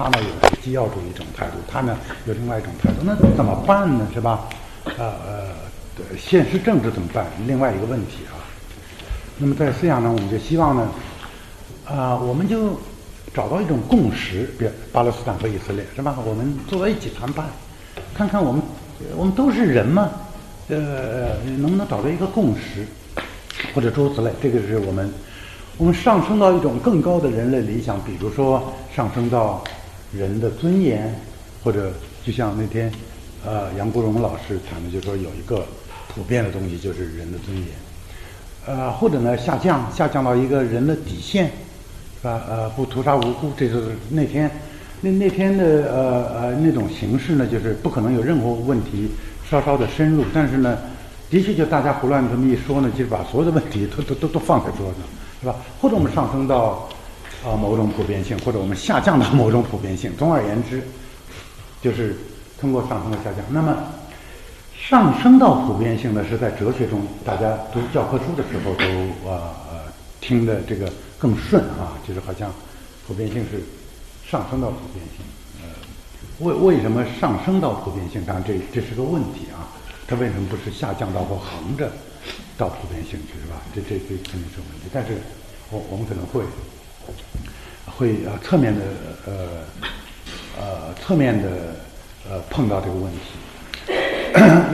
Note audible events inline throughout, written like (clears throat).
他呢有基要主义一种态度，他呢有另外一种态度，那怎么办呢？是吧？呃呃，现实政治怎么办？另外一个问题啊。那么在思想上，我们就希望呢，啊，我们就找到一种共识，比如巴勒斯坦和以色列，是吧？我们坐在一起谈判，看看我们我们都是人嘛，呃，能不能找到一个共识，或者诸如此类。这个是我们我们上升到一种更高的人类理想，比如说上升到人的尊严，或者就像那天呃杨国荣老师谈的，就说有一个普遍的东西，就是人的尊严。呃，或者呢下降，下降到一个人的底线，是吧？呃，不屠杀无辜，这就是那天那那天的呃呃那种形式呢，就是不可能有任何问题稍稍的深入，但是呢，的确就大家胡乱这么一说呢，就是把所有的问题都都都都放在桌上，是吧？或者我们上升到啊某种普遍性，或者我们下降到某种普遍性。总而言之，就是通过上升和下降。那么。上升到普遍性呢，是在哲学中，大家读教科书的时候都呃听的这个更顺啊，就是好像普遍性是上升到普遍性。呃，为为什么上升到普遍性？当然这这是个问题啊，它为什么不是下降到或横着到普遍性去是吧？这这这肯定是问题。但是我我们可能会会呃侧面的呃呃侧面的呃碰到这个问题。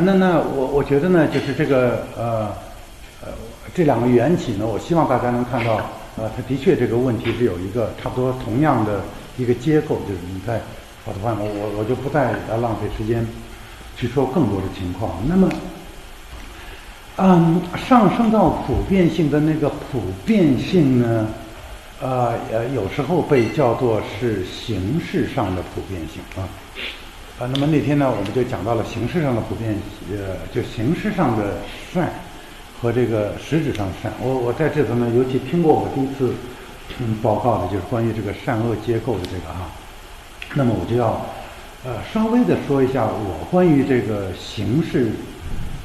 那那我我觉得呢，就是这个呃呃这两个缘起呢，我希望大家能看到，呃，它的确这个问题是有一个差不多同样的一个结构，就是你在我的话，我我我就不再浪费时间去说更多的情况。那么，嗯，上升到普遍性的那个普遍性呢，呃呃，有时候被叫做是形式上的普遍性啊。啊，那么那天呢，我们就讲到了形式上的普遍，呃，就形式上的善和这个实质上的善。我我在这头呢，尤其听过我第一次嗯报告的，就是关于这个善恶结构的这个哈。那么我就要呃稍微的说一下我关于这个形式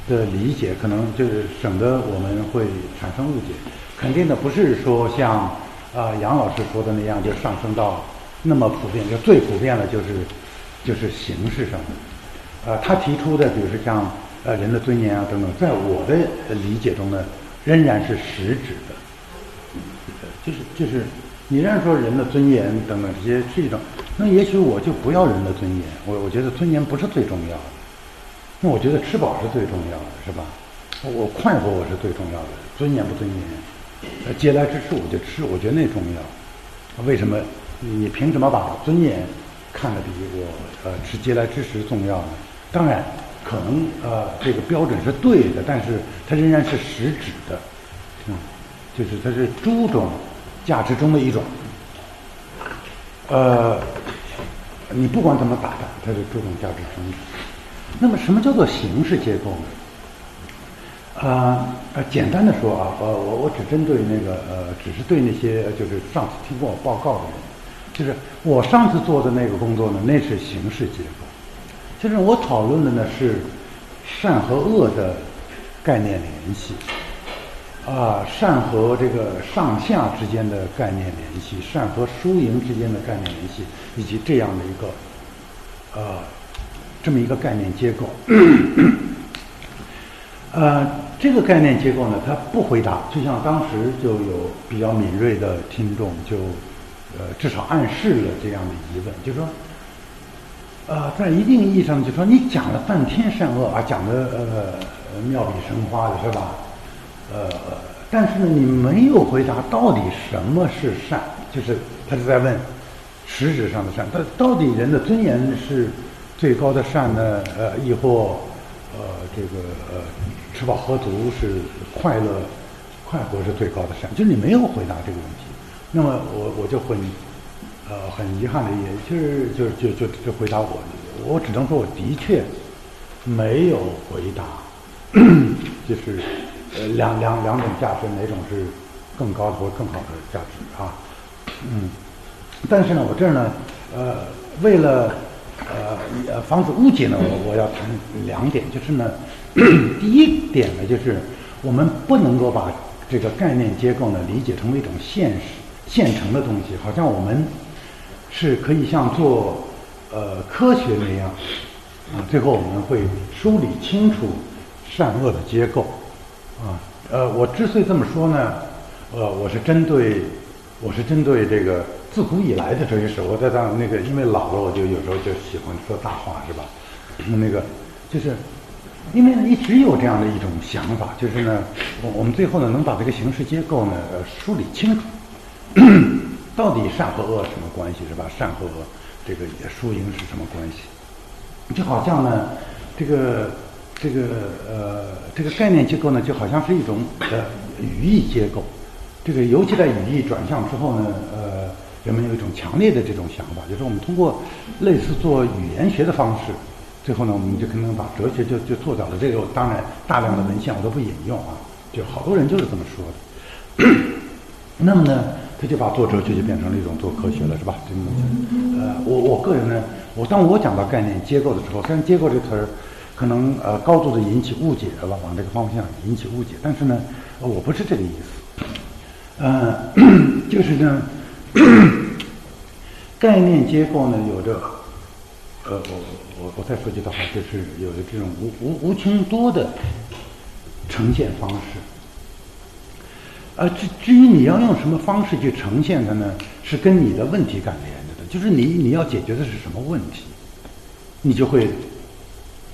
的理解，可能就是省得我们会产生误解。肯定的不是说像啊杨老师说的那样，就上升到那么普遍，就最普遍了，就是。就是形式上的，呃，他提出的，比如说像呃人的尊严啊等等，在我的理解中呢，仍然是实质的，就是就是你仍然说人的尊严等等这些是一种，那也许我就不要人的尊严，我我觉得尊严不是最重要的，那我觉得吃饱是最重要的，是吧？我快活我是最重要的，尊严不尊严，呃，嗟来之食我就吃，我觉得那重要，为什么？你凭什么把尊严？看得比我呃吃嗟来之食重要呢？当然，可能呃这个标准是对的，但是它仍然是实质的，嗯，就是它是诸种价值中的一种。呃，你不管怎么打它，它是诸种价值中的。那么什么叫做形式结构呢？啊呃，简单的说啊，呃我我只针对那个呃，只是对那些就是上次听过我报告的人。就是我上次做的那个工作呢，那是形式结构。就是我讨论的呢是善和恶的概念联系，啊，善和这个上下之间的概念联系，善和输赢之间的概念联系，以及这样的一个呃这么一个概念结构。(coughs) 呃，这个概念结构呢，它不回答，就像当时就有比较敏锐的听众就。呃，至少暗示了这样的疑问，就说，呃，在一定意义上，就说你讲了半天善恶啊，讲的呃妙笔生花的是吧？呃，但是呢，你没有回答到底什么是善，就是他是在问实质上的善，他到底人的尊严是最高的善呢？呃，亦或呃这个呃吃饱喝足是快乐快活是最高的善？就是你没有回答这个问题。那么我我就很，呃，很遗憾的，也就是就就就就回答我，我只能说我的确没有回答，(clears throat) 就是呃两两两种价值哪种是更高的或更好的价值啊，嗯，但是呢，我这儿呢，呃，为了呃呃防止误解呢，我我要谈两点，就是呢，(clears throat) 第一点呢，就是我们不能够把这个概念结构呢理解成为一种现实。现成的东西，好像我们是可以像做呃科学那样啊，最后我们会梳理清楚善恶的结构啊。呃，我之所以这么说呢，呃，我是针对我是针对这个自古以来的哲学史。我在当那个因为老了，我就有时候就喜欢说大话，是吧？那个就是因为一直有这样的一种想法，就是呢，我我们最后呢能把这个形式结构呢梳理清楚。(clears throat) 到底善和恶什么关系是吧？善和恶这个输赢是什么关系？就好像呢，这个这个呃这个概念结构呢，就好像是一种呃语义结构。这个尤其在语义转向之后呢，呃，人们有一种强烈的这种想法，就是我们通过类似做语言学的方式，最后呢，我们就可能把哲学就就做到了。这个当然大量的文献我都不引用啊，就好多人就是这么说的。(clears throat) 那么呢？他就把做哲学就变成了一种做科学了，是吧？这个，呃，我我个人呢，我当我讲到概念结构的时候，虽然结构这词儿可能呃高度的引起误解了，往这个方向引起误解，但是呢，我不是这个意思，呃，(clears throat) 就是呢，(clears throat) 概念结构呢有着，呃，我我我再说句的话，就是有着这种无无无穷多的呈现方式。呃，至至于你要用什么方式去呈现它呢？是跟你的问题感连着的，就是你你要解决的是什么问题，你就会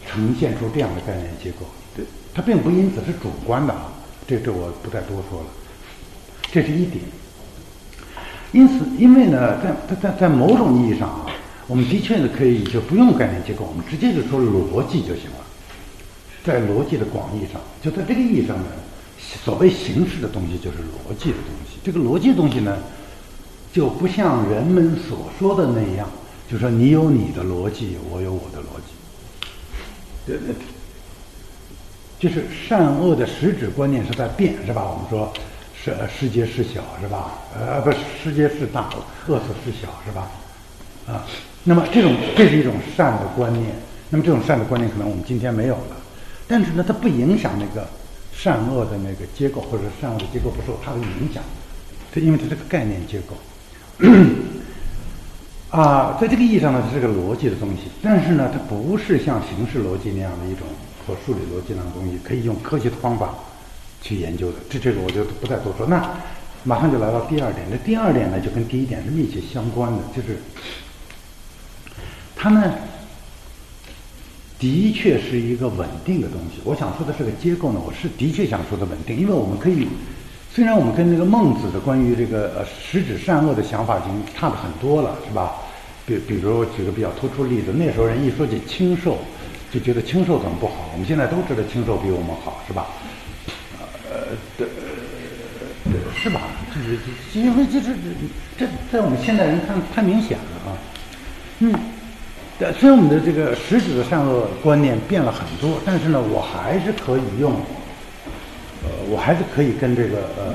呈现出这样的概念结构。对，它并不因此是主观的啊，这这我不再多说了。这是一点。因此，因为呢，在在在在某种意义上啊，我们的确呢可以就不用概念结构，我们直接就说逻辑就行了。在逻辑的广义上，就在这个意义上呢。所谓形式的东西就是逻辑的东西，这个逻辑的东西呢，就不像人们所说的那样，就说你有你的逻辑，我有我的逻辑，对对，就是善恶的实质观念是在变，是吧？我们说是世界是小，是吧？呃，不，世界是大，恶是是小，是吧？啊，那么这种这是一种善的观念，那么这种善的观念可能我们今天没有了，但是呢，它不影响那个。善恶的那个结构，或者善恶的结构不受它的影响，它因为它是个概念结构，啊，在这个意义上呢，它是个逻辑的东西，但是呢，它不是像形式逻辑那样的一种或数理逻辑那样的东西，可以用科学的方法去研究的。这这个我就不再多说。那马上就来到第二点，这第二点呢，就跟第一点是密切相关的，就是它呢。的确是一个稳定的东西。我想说的是个结构呢，我是的确想说的稳定，因为我们可以，虽然我们跟那个孟子的关于这个呃实指善恶的想法已经差的很多了，是吧？比比如我举个比较突出例子，那时候人一说起清瘦，就觉得清瘦怎么不好？我们现在都知道清瘦比我们好，是吧？呃，对，是吧？就是因为这这这在我们现代人看太明显了啊，嗯。但虽然我们的这个实质的善恶观念变了很多，但是呢，我还是可以用，呃，我还是可以跟这个呃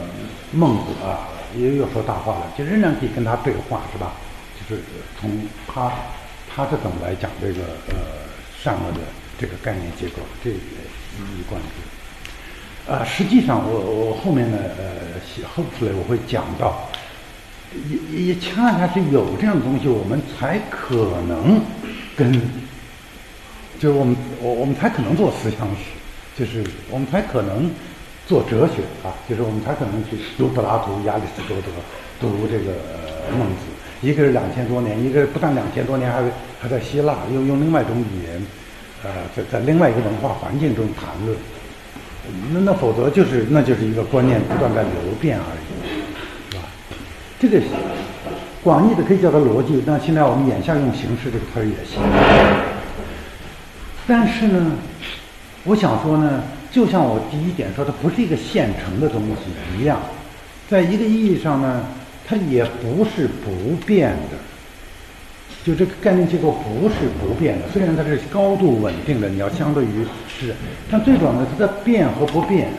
孟子啊，也又说大话了，就仍然可以跟他对话，是吧？就是从他他是怎么来讲这个呃善恶的这个概念结构，这个一以贯之。啊，实际上我我后面呢呃后出来我会讲到。也也恰恰是有这样的东西，我们才可能跟，就是我们我我们才可能做思想史，就是我们才可能做哲学啊，就是我们才可能去读柏拉图、亚里士多德，读这个孟子。一个是两千多年，一个不但两千多年，还还在希腊，用用另外一种语言，呃，在在另外一个文化环境中谈论。那那否则就是那就是一个观念不断在流变而已。这个广义的可以叫它逻辑，那现在我们眼下用形式这个词儿也行。但是呢，我想说呢，就像我第一点说，它不是一个现成的东西一样，在一个意义上呢，它也不是不变的。就这个概念结构不是不变的，虽然它是高度稳定的，你要相对于是，但最主要的它的变和不变。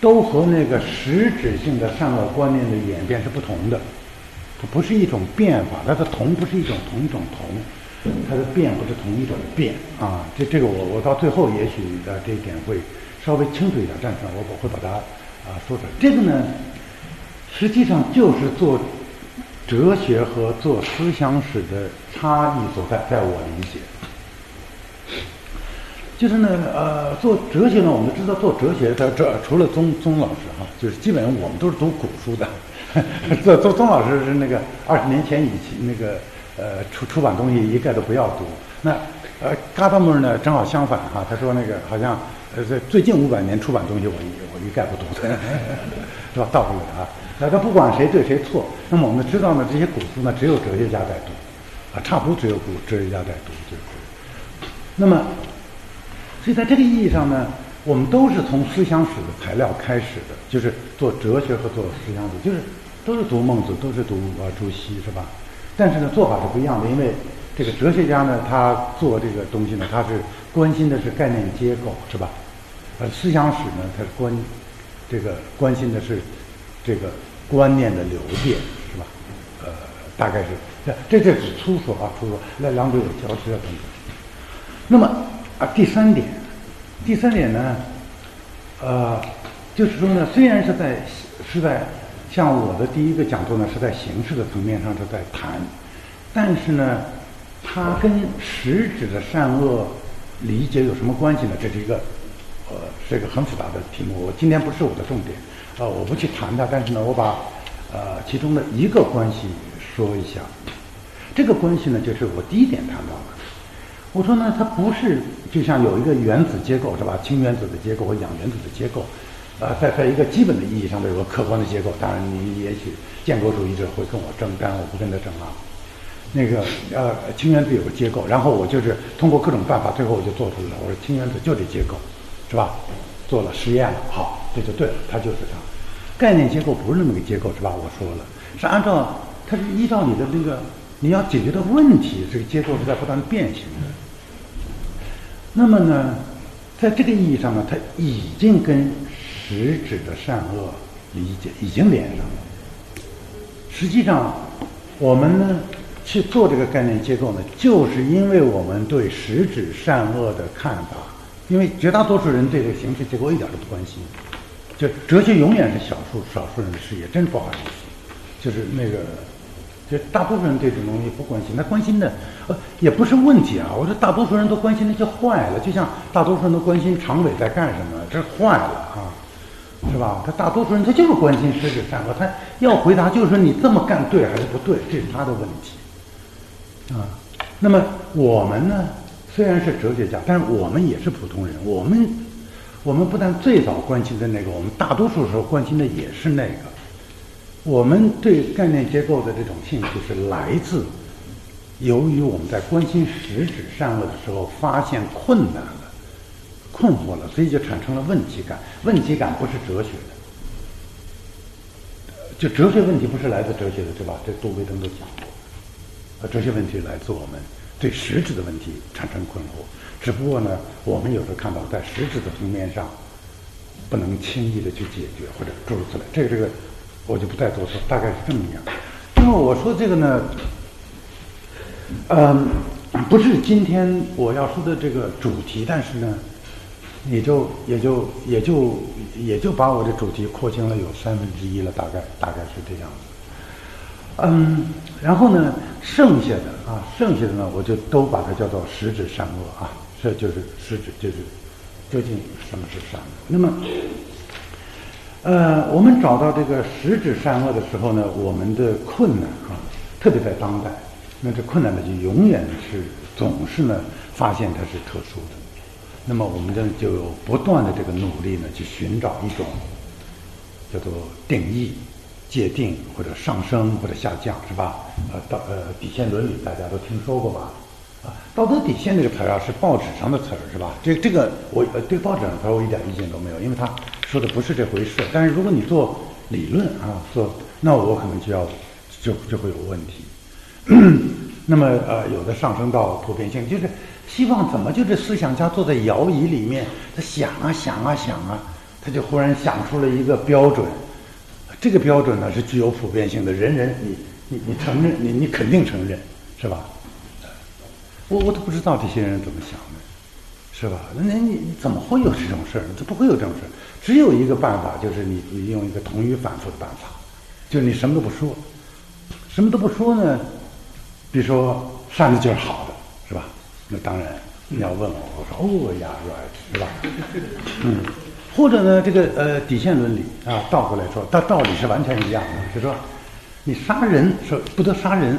都和那个实质性的善恶观念的演变是不同的，它不是一种变法，它的同不是一种同一种同，它的变不是同一种变啊。这这个我我到最后也许的这一点会稍微清楚一点，但是我我会把它啊说出来。这个呢，实际上就是做哲学和做思想史的差异所在，在我理解，就是呢，呃，做哲学呢，我们知道做哲学，的这除了宗宗老师哈，就是基本上我们都是读古书的。(laughs) 做做宗老师是那个二十年前以前那个呃出出版东西一概都不要读。那呃嘎达木呢，正好相反哈，他说那个好像呃在最近五百年出版东西我一我一概不读的，(laughs) 是吧？倒过来啊。那他不管谁对谁错，那么我们知道呢，这些古书呢，只有哲学家在读，啊，差不多只有古哲学家在读，就是。那么，所以在这个意义上呢，我们都是从思想史的材料开始的，就是做哲学和做思想史，就是都是读孟子，都是读啊朱熹，是吧？但是呢，做法是不一样的，因为这个哲学家呢，他做这个东西呢，他是关心的是概念结构，是吧？呃，思想史呢，他是关这个关心的是这个。观念的流变是吧？呃，大概是这这这粗说啊，粗说。那两者有交织啊等等。那么啊，第三点，第三点呢，呃，就是说呢，虽然是在是在像我的第一个讲座呢是在形式的层面上是在谈，但是呢，它跟实质的善恶理解有什么关系呢？这是一个呃是一个很复杂的题目。我今天不是我的重点。啊，我不去谈它，但是呢，我把呃其中的一个关系说一下。这个关系呢，就是我第一点谈到的。我说呢，它不是就像有一个原子结构是吧？氢原子的结构和氧原子的结构，啊，在在一个基本的意义上都有个客观的结构。当然，你也许建构主义者会跟我争，但我不跟他争啊。那个呃，氢原子有个结构，然后我就是通过各种办法，最后我就做出来了。我说氢原子就这结构，是吧？做了实验了，好，这就对了，它就是它。概念结构不是那么个结构，是吧？我说了，是按照它是依照你的那个你要解决的问题，这个结构是在不断变形的。那么呢，在这个意义上呢，它已经跟实质的善恶理解已经连上了。实际上，我们呢去做这个概念结构呢，就是因为我们对实质善恶的看法，因为绝大多数人对这个形式结构一点都不关心。就哲学永远是少数少数人的事业，真不好意思。就是那个，就大多数人对这种东西不关心，他关心的呃也不是问题啊。我说大多数人都关心那些坏了，就像大多数人都关心常委在干什么，这坏了啊，是吧？他大多数人他就是关心实质善恶，他要回答就是说你这么干对还是不对，这是他的问题啊。那么我们呢，虽然是哲学家，但是我们也是普通人，我们。我们不但最早关心的那个，我们大多数时候关心的也是那个。我们对概念结构的这种兴趣是来自，由于我们在关心实质善恶的时候发现困难了、困惑了，所以就产生了问题感。问题感不是哲学的，就哲学问题不是来自哲学的，对吧？这杜维登都讲过，呃，哲学问题来自我们对实质的问题产生困惑。只不过呢，我们有时候看到在实质的层面上，不能轻易的去解决，或者诸如此类。这个这个，我就不再多说，大概是这么样。那么我说这个呢，嗯，不是今天我要说的这个主题，但是呢，也就也就也就也就把我的主题扩清了有三分之一了，大概大概是这样子。嗯，然后呢，剩下的啊，剩下的呢，我就都把它叫做实质善恶啊。这就是实质，就是究竟什么是善恶？那么，呃，我们找到这个实质善恶的时候呢，我们的困难啊，特别在当代，那这困难呢，就永远是总是呢，发现它是特殊的。那么，我们呢，就不断的这个努力呢，去寻找一种叫做定义、界定或者上升或者下降，是吧？呃，道呃底线伦理大家都听说过吧？啊，道德底线这个词儿啊，是报纸上的词儿，是吧？这这个我对报纸上词儿我一点意见都没有，因为它说的不是这回事。但是如果你做理论啊，做那我可能就要就就会有问题。(clears throat) 那么呃，有的上升到普遍性，就是希望怎么就这思想家坐在摇椅里面，他想啊想啊想啊，他就忽然想出了一个标准。这个标准呢是具有普遍性的，人人你你你承认你你肯定承认，是吧？我我都不知道这些人怎么想的，是吧？那那你怎么会有这种事儿？这不会有这种事儿。只有一个办法，就是你你用一个同语反复的办法，就是你什么都不说，什么都不说呢？比如说扇子就是好的，是吧？那当然你要问我，我说哦呀，right，是吧？嗯，或者呢，这个呃底线伦理啊，倒过来说，道道理是完全一样的，就说你杀人说不得杀人，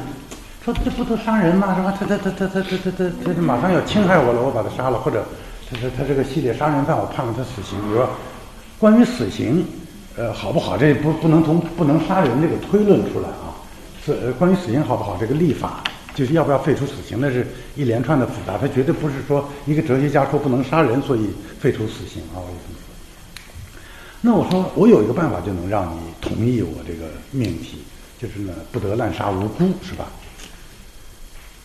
说这不得杀人吗？是吧？他他他他他他他他他马上要侵害我了，我把他杀了，或者他他他这个系列杀人犯，我判了他死刑。比如说关于死刑，呃好不好？这不不能从不能杀人这个推论出来啊。是呃关于死刑好不好？这个立法就是要不要废除死刑，那是一连串的复杂，它绝对不是说一个哲学家说不能杀人，所以废除死刑啊。我跟你说。那我说我有一个办法就能让你同意我这个命题，就是呢不得滥杀无辜，是吧？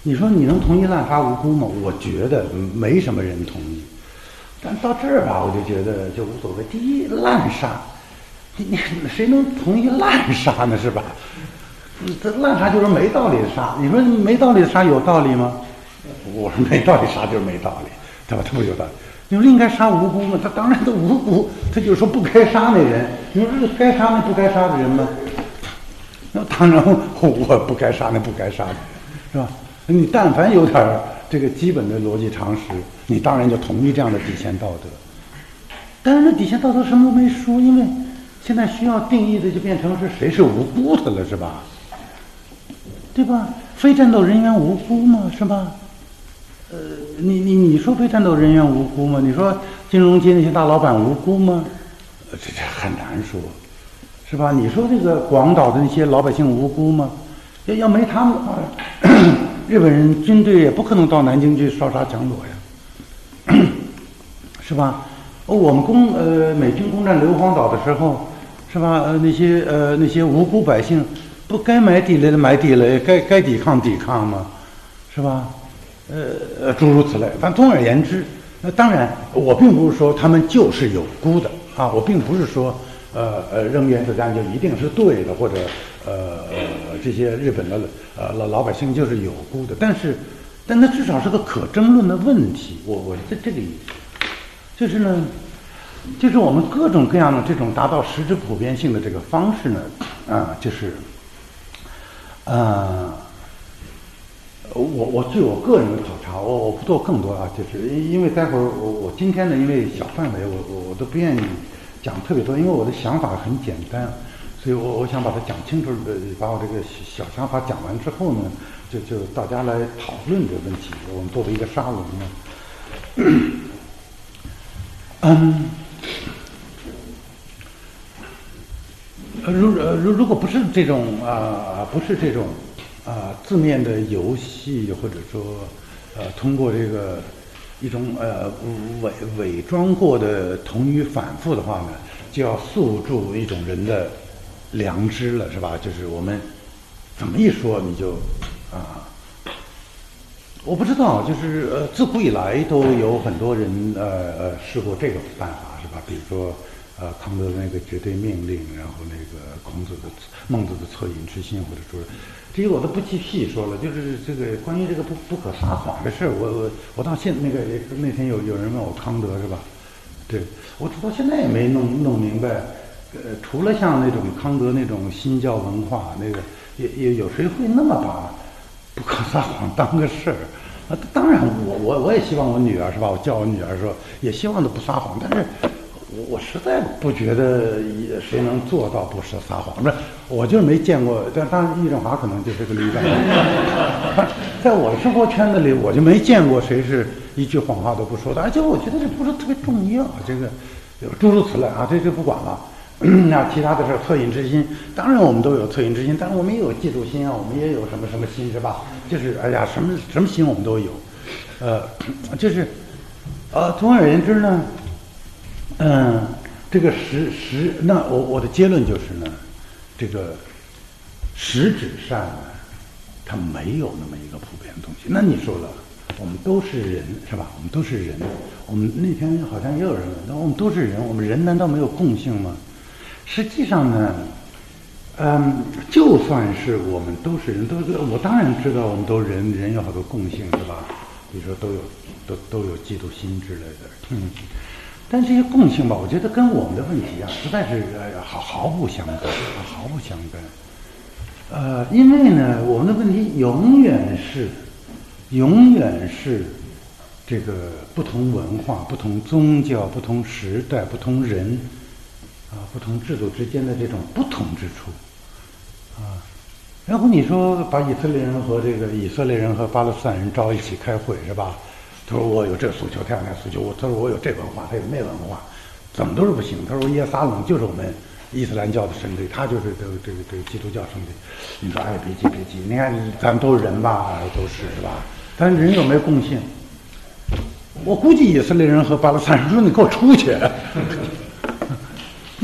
你说你能同意滥杀无辜吗？我觉得没什么人同意。但到这儿吧，我就觉得就无所谓。第一，滥杀，你你谁能同意滥杀呢？是吧？(laughs) 这滥杀就是没道理的杀。你说没道理的杀有道理吗？我说没道理杀就是没道理，对吧？他不有道理。你说应该杀无辜吗？他当然都无辜。他就是说不该杀那人。你说这该杀那不该杀的人吗？那当然我不该杀那不该杀的人，是吧？你但凡有点这个基本的逻辑常识，你当然就同意这样的底线道德。但是那底线道德什么都没说，因为现在需要定义的就变成是谁是无辜的了，是吧？对吧？非战斗人员无辜吗？是吧？呃，你你你说非战斗人员无辜吗？你说金融街那些大老板无辜吗？呃，这这很难说，是吧？你说这个广岛的那些老百姓无辜吗？要要没他们的话，(coughs) 日本人军队也不可能到南京去烧杀抢夺呀，(clears throat) 是吧？我们攻呃美军攻占硫磺岛的时候，是吧？呃那些呃那些无辜百姓。不该埋地雷的埋地雷，该该抵抗抵抗嘛，是吧？呃呃，诸如此类。但总而言之，那当然，我并不是说他们就是有辜的啊，我并不是说，呃呃，扔原子弹就一定是对的，或者呃，这些日本的呃老老百姓就是有辜的。但是，但那至少是个可争论的问题。我我这这个意思，就是呢，就是我们各种各样的这种达到实质普遍性的这个方式呢，啊，就是。呃，我我据我个人的考察，我我不做更多啊，就是因因为待会儿我我今天呢，因为小范围，我我我都不愿意讲特别多，因为我的想法很简单，所以我我想把它讲清楚，呃，把我这个小想法讲完之后呢，就就大家来讨论这个问题，我们作为一个沙龙呢，嗯。如呃如如果不是这种啊，不是这种啊字面的游戏，或者说呃通过这个一种呃伪伪装过的同语反复的话呢，就要诉诸一种人的良知了，是吧？就是我们怎么一说你就啊，我不知道，就是呃自古以来都有很多人呃呃试过这种办法，是吧？比如说。呃，康德的那个绝对命令，然后那个孔子的、孟子的恻隐之心，或者说，这些我都不细细说了。就是这个关于这个不不可撒谎的事儿，我我我到现那个那天有有人问我康德是吧？对我直到现在也没弄弄明白。呃，除了像那种康德那种新教文化，那个也也有谁会那么把不可撒谎当个事儿？啊，当然我我我也希望我女儿是吧？我叫我女儿说，也希望她不撒谎，但是。我我实在不觉得谁能做到不说撒谎，不是我就是没见过。但当然，易振华可能就是个例外。(laughs) 在我的生活圈子里，我就没见过谁是一句谎话都不说的。而且我觉得这不是特别重要，这个诸如此类啊，这就不管了。(clears throat) 那其他的事，恻隐之心，当然我们都有恻隐之心，但是我们也有嫉妒心啊，我们也有什么什么心是吧？就是哎呀，什么什么心我们都有。呃，(clears throat) 就是呃，总而言之呢。嗯，这个实实，那我我的结论就是呢，这个实质上呢，它没有那么一个普遍的东西。那你说了，我们都是人是吧？我们都是人。我们那天好像也有人问，那我们都是人，我们人难道没有共性吗？实际上呢，嗯，就算是我们都是人，都是我当然知道我们都人人有好多共性是吧？比如说都有都都有嫉妒心之类的。嗯。但这些共性吧，我觉得跟我们的问题啊，实在是呃毫毫不相干，毫不相干。呃，因为呢，我们的问题永远是，永远是这个不同文化、不同宗教、不同时代、不同人啊、不同制度之间的这种不同之处啊。然后你说把以色列人和这个以色列人和巴勒斯坦人招一起开会是吧？他说我有这诉求，他有那诉求。我他说我有这文化，他有那文化，怎么都是不行。他说耶撒冷就是我们伊斯兰教的圣地，他就是这个这个这个基督教圣地。你说哎别急别急，你看咱们都是人吧，都是是吧？但是人有没有共性？我估计以色列人和巴勒斯坦人说你给我出去，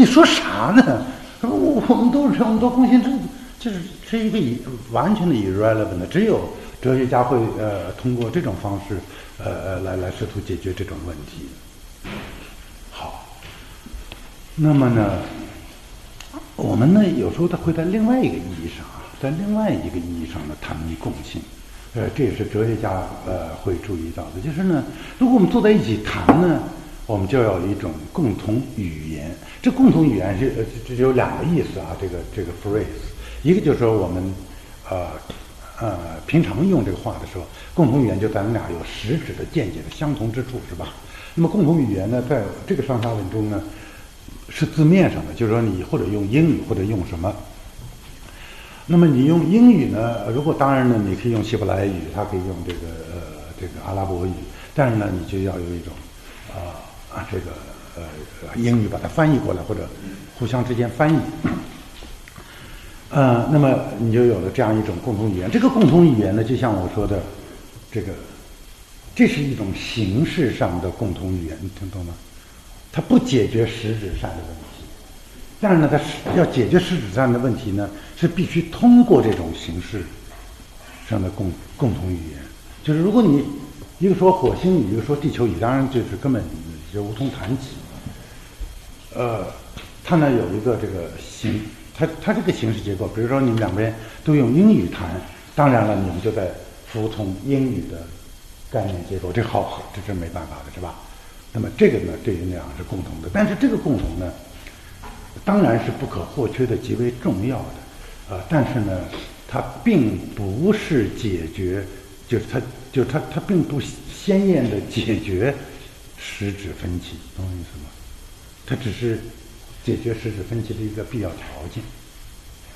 你说啥呢？我我们都是，我们都共性，这这是是一个以完全的 irrelevant 的，只有哲学家会呃通过这种方式呃来来试图解决这种问题。好，那么呢，我们呢有时候他会在另外一个意义上啊，在另外一个意义上呢谈共性，呃，这也是哲学家呃会注意到的，就是呢，如果我们坐在一起谈呢，我们就要有一种共同语言。这共同语言是呃这只有两个意思啊，这个这个 phrase。一个就是说我们，呃，呃，平常用这个话的时候，共同语言就咱们俩有实质的见解的相同之处，是吧？那么共同语言呢，在这个上下文中呢，是字面上的，就是说你或者用英语或者用什么。那么你用英语呢？如果当然呢，你可以用希伯来语，它可以用这个呃这个阿拉伯语，但是呢，你就要有一种啊啊这个呃英语把它翻译过来，或者互相之间翻译。呃，那么你就有了这样一种共同语言。这个共同语言呢，就像我说的，这个，这是一种形式上的共同语言，你听懂吗？它不解决实质上的问题，但是呢，它是要解决实质上的问题呢，是必须通过这种形式上的共共同语言。就是如果你一个说火星语，一个说地球语，当然就是根本就无从谈起。呃，它呢有一个这个形。它它这个形式结构，比如说你们两边都用英语谈，当然了，你们就在服从英语的概念结构，这好，这是没办法的，是吧？那么这个呢，对于那样是共同的，但是这个共同呢，当然是不可或缺的，极为重要的，啊，但是呢，它并不是解决，就是它，就它，它并不鲜艳的解决实质分歧，懂我意思吗？它只是。解决实质分歧的一个必要条件，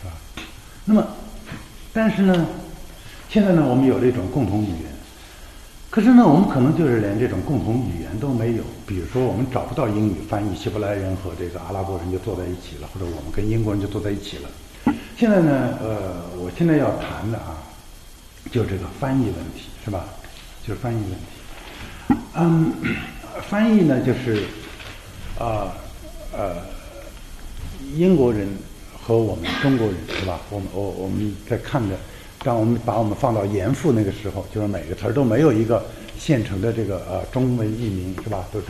是吧？那么，但是呢，现在呢，我们有了一种共同语言，可是呢，我们可能就是连这种共同语言都没有。比如说，我们找不到英语翻译，希伯来人和这个阿拉伯人就坐在一起了，或者我们跟英国人就坐在一起了。现在呢，呃，我现在要谈的啊，就这个翻译问题，是吧？就是翻译问题。嗯，(coughs) 翻译呢，就是啊，呃英国人和我们中国人是吧？我们我我们在看着，当我们把我们放到严复那个时候，就是每个词儿都没有一个现成的这个呃中文译名是吧？都是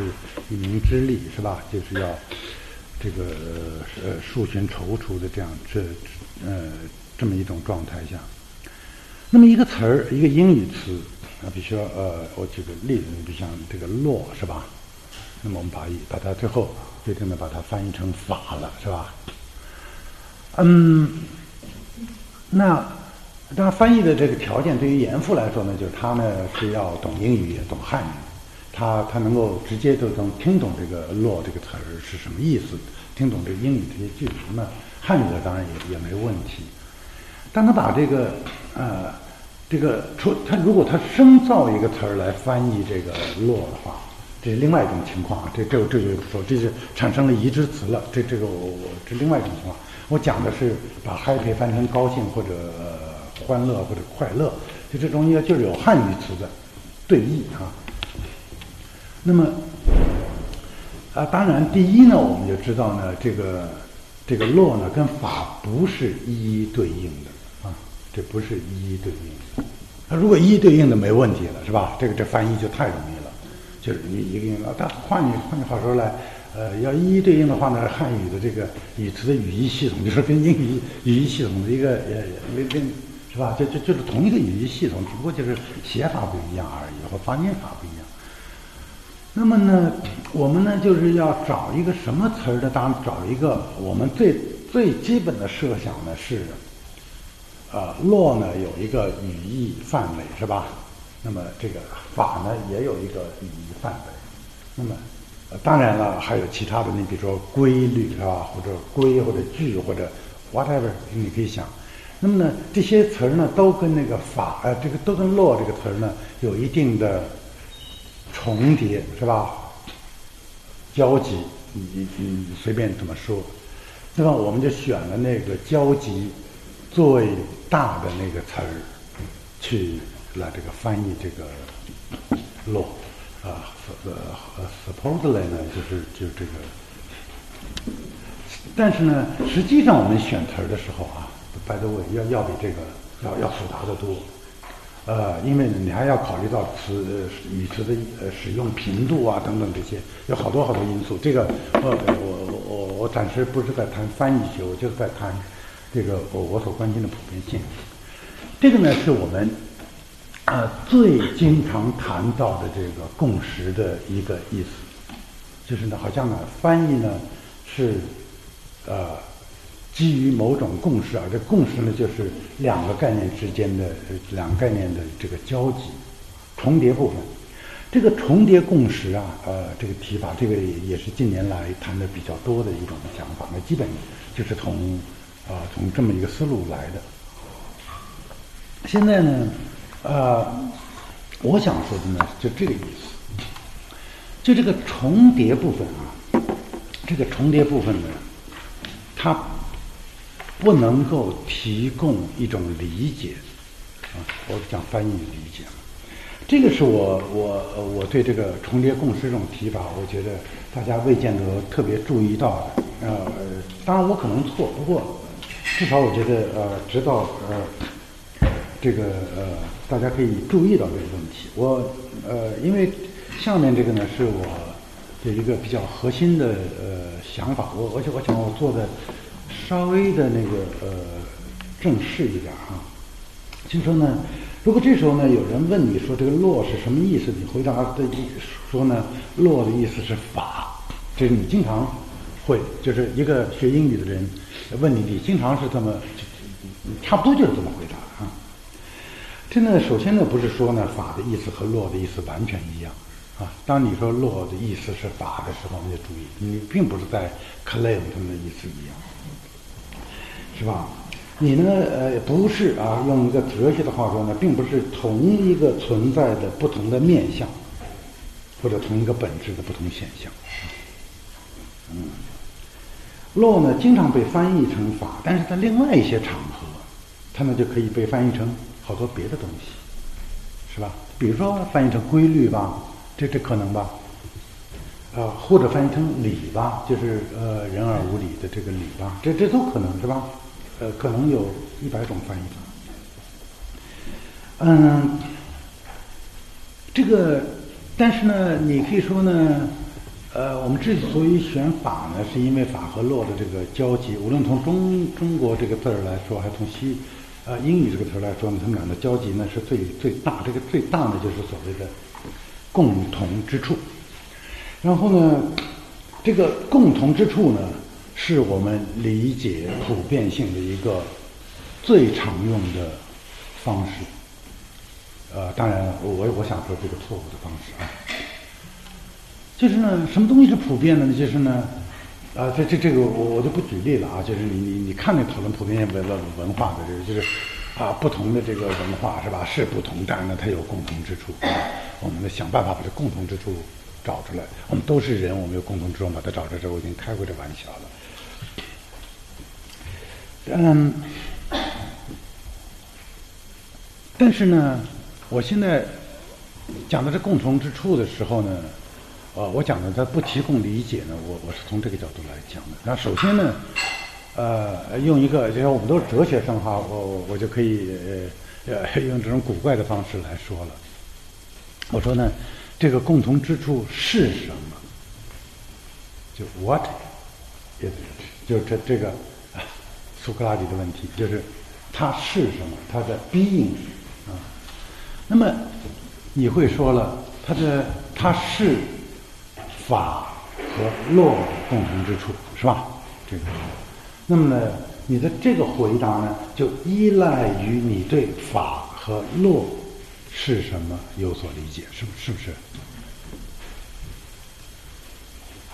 一名之力是吧？就是要这个呃数寻踌躇的这样这呃这么一种状态下，那么一个词儿一个英语词啊，比如说呃我举个例子，你比如像这个“落”是吧？那么我们把把它最后。决定的把它翻译成法了，是吧？嗯，那当然翻译的这个条件对于严复来说呢，就是他呢是要懂英语也懂汉语，他他能够直接就能听懂这个“落”这个词儿是什么意思，听懂这个英语这些句子。那汉语的当然也也没问题。当他把这个呃这个出他如果他生造一个词儿来翻译这个“落”的话。这另外一种情况啊，这这这就不说，这是产生了移植词了。这这个我我这另外一种情况，我讲的是把 happy 翻成高兴或者欢乐或者快乐，就这中间就是有汉语词的对译啊。那么啊，当然第一呢，我们就知道呢，这个这个乐呢跟法不是一一对应的啊，这不是一一对应。那如果一一对应的没问题了，是吧？这个这翻译就太容易。就是一一个音啊，但换句换句话说来，呃，要一一对应的话呢，汉语的这个语词的语义系统就是跟英语语义系统的一个呃，跟跟是吧？就就就是同一个语义系统，只不过就是写法不一样而已，和发音法不一样。那么呢，我们呢就是要找一个什么词儿呢？当然找一个我们最最基本的设想呢是，呃，洛呢有一个语义范围是吧？那么这个法呢也有一个语义范围。那么，当然了，还有其他的，你比如说规律是吧？或者规或者矩或者 whatever，你可以想。那么呢，这些词儿呢都跟那个法呃，这个都跟洛这个词儿呢有一定的重叠是吧？交集，你你你随便怎么说。那么我们就选了那个交集最大的那个词儿，去来这个翻译这个“落”，啊，呃呃，supposedly 呢，就是就这个。但是呢，实际上我们选词儿的时候啊，by the way，要要比这个要要复杂的多。呃，因为你还要考虑到词语词的呃使用频度啊等等这些，有好多好多因素。这个我我我我暂时不是在谈翻译学，我就是在谈这个我我所关心的普遍性。这个呢是我们呃最经常谈到的这个共识的一个意思，就是呢好像呢翻译呢是呃。基于某种共识啊，这共识呢，就是两个概念之间的两个概念的这个交集、重叠部分。这个重叠共识啊，呃，这个提法，这个也也是近年来谈的比较多的一种想法。那基本就是从啊从这么一个思路来的。现在呢，呃，我想说的呢，就这个意思，就这个重叠部分啊，这个重叠部分呢，它。不能够提供一种理解，啊，我讲翻译理解这个是我我我对这个重叠共识这种提法，我觉得大家未见得特别注意到的。呃，当然我可能错，不过至少我觉得呃，直到呃这个呃，大家可以注意到这个问题。我呃，因为下面这个呢是我的一个比较核心的呃想法，我而且我想我做的。稍微的那个呃正式一点啊，就说呢，如果这时候呢有人问你说这个“落”是什么意思，你回答的说呢，“落”的意思是法，这是你经常会就是一个学英语的人问你，你经常是这么差不多就是这么回答。这呢，首先呢不是说呢法的意思和“落”的意思完全一样啊。当你说“落”的意思是法的时候，你就注意，你并不是在 claim 他们的意思一样。是吧？你呢？呃，不是啊。用一个哲学的话说呢，并不是同一个存在的不同的面相，或者同一个本质的不同现象。嗯，洛呢，经常被翻译成法，但是在另外一些场合，它呢就可以被翻译成好多别的东西，是吧？比如说翻译成规律吧，这这可能吧？啊，或者翻译成理吧，就是呃，人而无理的这个理吧，这这都可能是吧？呃，可能有一百种翻译法。嗯，这个，但是呢，你可以说呢，呃，我们之所以选法呢，是因为法和洛的这个交集，无论从中中国这个字儿来说，还从西，呃，英语这个词来说呢，他们俩的交集呢是最最大。这个最大呢，就是所谓的共同之处。然后呢，这个共同之处呢。是我们理解普遍性的一个最常用的方式。呃，当然，我我想说这个错误的方式啊，就是呢，什么东西是普遍的呢？就是呢，啊，这这这个我我就不举例了啊。就是你你你看那讨论普遍文文文化的这个，就是啊，不同的这个文化是吧？是不同，但是呢，它有共同之处。我们呢，想办法把这共同之处找出来。我们都是人，我们有共同之处，把它找出来。我已经开过这玩笑了。嗯，但是呢，我现在讲的这共同之处的时候呢，呃，我讲的他不提供理解呢，我我是从这个角度来讲的。那首先呢，呃，用一个，就是我们都是哲学生哈，我我我就可以呃用这种古怪的方式来说了。我说呢，这个共同之处是什么？就 what is it？就这这个。苏格拉底的问题就是，它是什么？它的 being 啊。那么你会说了，它的它是法和洛共同之处，是吧？这个。那么呢，你的这个回答呢，就依赖于你对法和落是什么有所理解，是不是不是？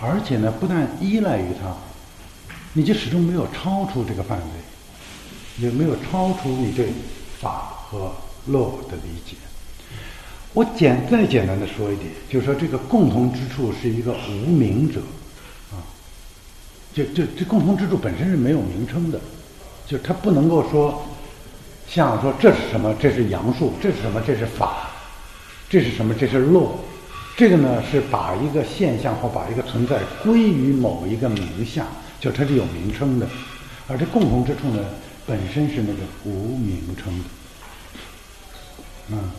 而且呢，不但依赖于它，你就始终没有超出这个范围，也没有超出你对法和落的理解。我简再简单的说一点，就是说这个共同之处是一个无名者，啊，就就这共同之处本身是没有名称的，就它不能够说，像说这是什么，这是阳数，这是什么，这是法，这是什么，这是落。这个呢是把一个现象或把一个存在归于某一个名相，就它是有名称的，而这共同之处呢本身是那个无名称的，嗯，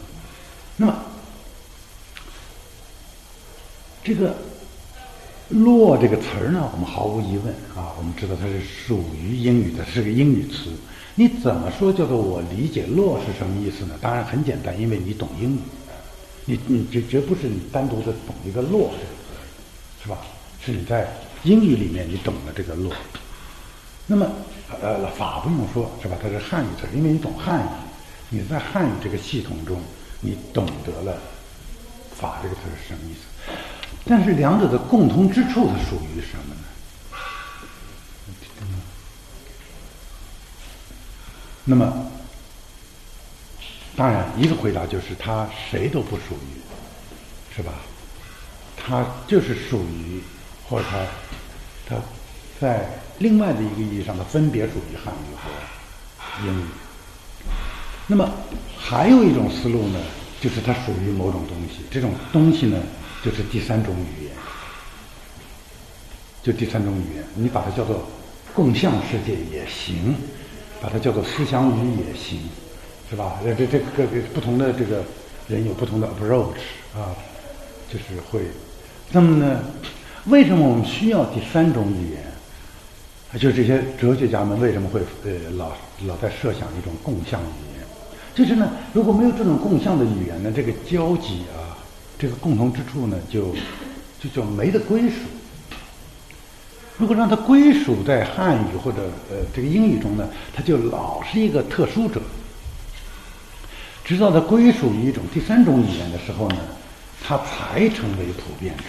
那么这个“落”这个词儿呢，我们毫无疑问啊，我们知道它是属于英语的，是个英语词。你怎么说叫做我理解“落”是什么意思呢？当然很简单，因为你懂英语。你你绝绝不是你单独的懂一个“落”这个词，是吧？是你在英语里面你懂了这个“落”。那么，呃，法不用说，是吧？它是汉语词，因为你懂汉语，你在汉语这个系统中，你懂得了“法”这个词是什么意思。但是两者的共同之处，它属于什么呢？那么。当然，一个回答就是他谁都不属于，是吧？他就是属于，或者他他在另外的一个意义上，他分别属于汉语和英语。那么还有一种思路呢，就是它属于某种东西，这种东西呢，就是第三种语言，就第三种语言，你把它叫做共相世界也行，把它叫做思想语也行。是吧？这这这个不同的这个人有不同的 approach 啊，就是会。那么呢，为什么我们需要第三种语言？就这些哲学家们为什么会呃老老在设想一种共相语？就是呢，如果没有这种共相的语言呢，这个交集啊，这个共同之处呢，就就就没得归属。如果让它归属在汉语或者呃这个英语中呢，它就老是一个特殊者。直到它归属于一种第三种语言的时候呢，它才成为普遍者。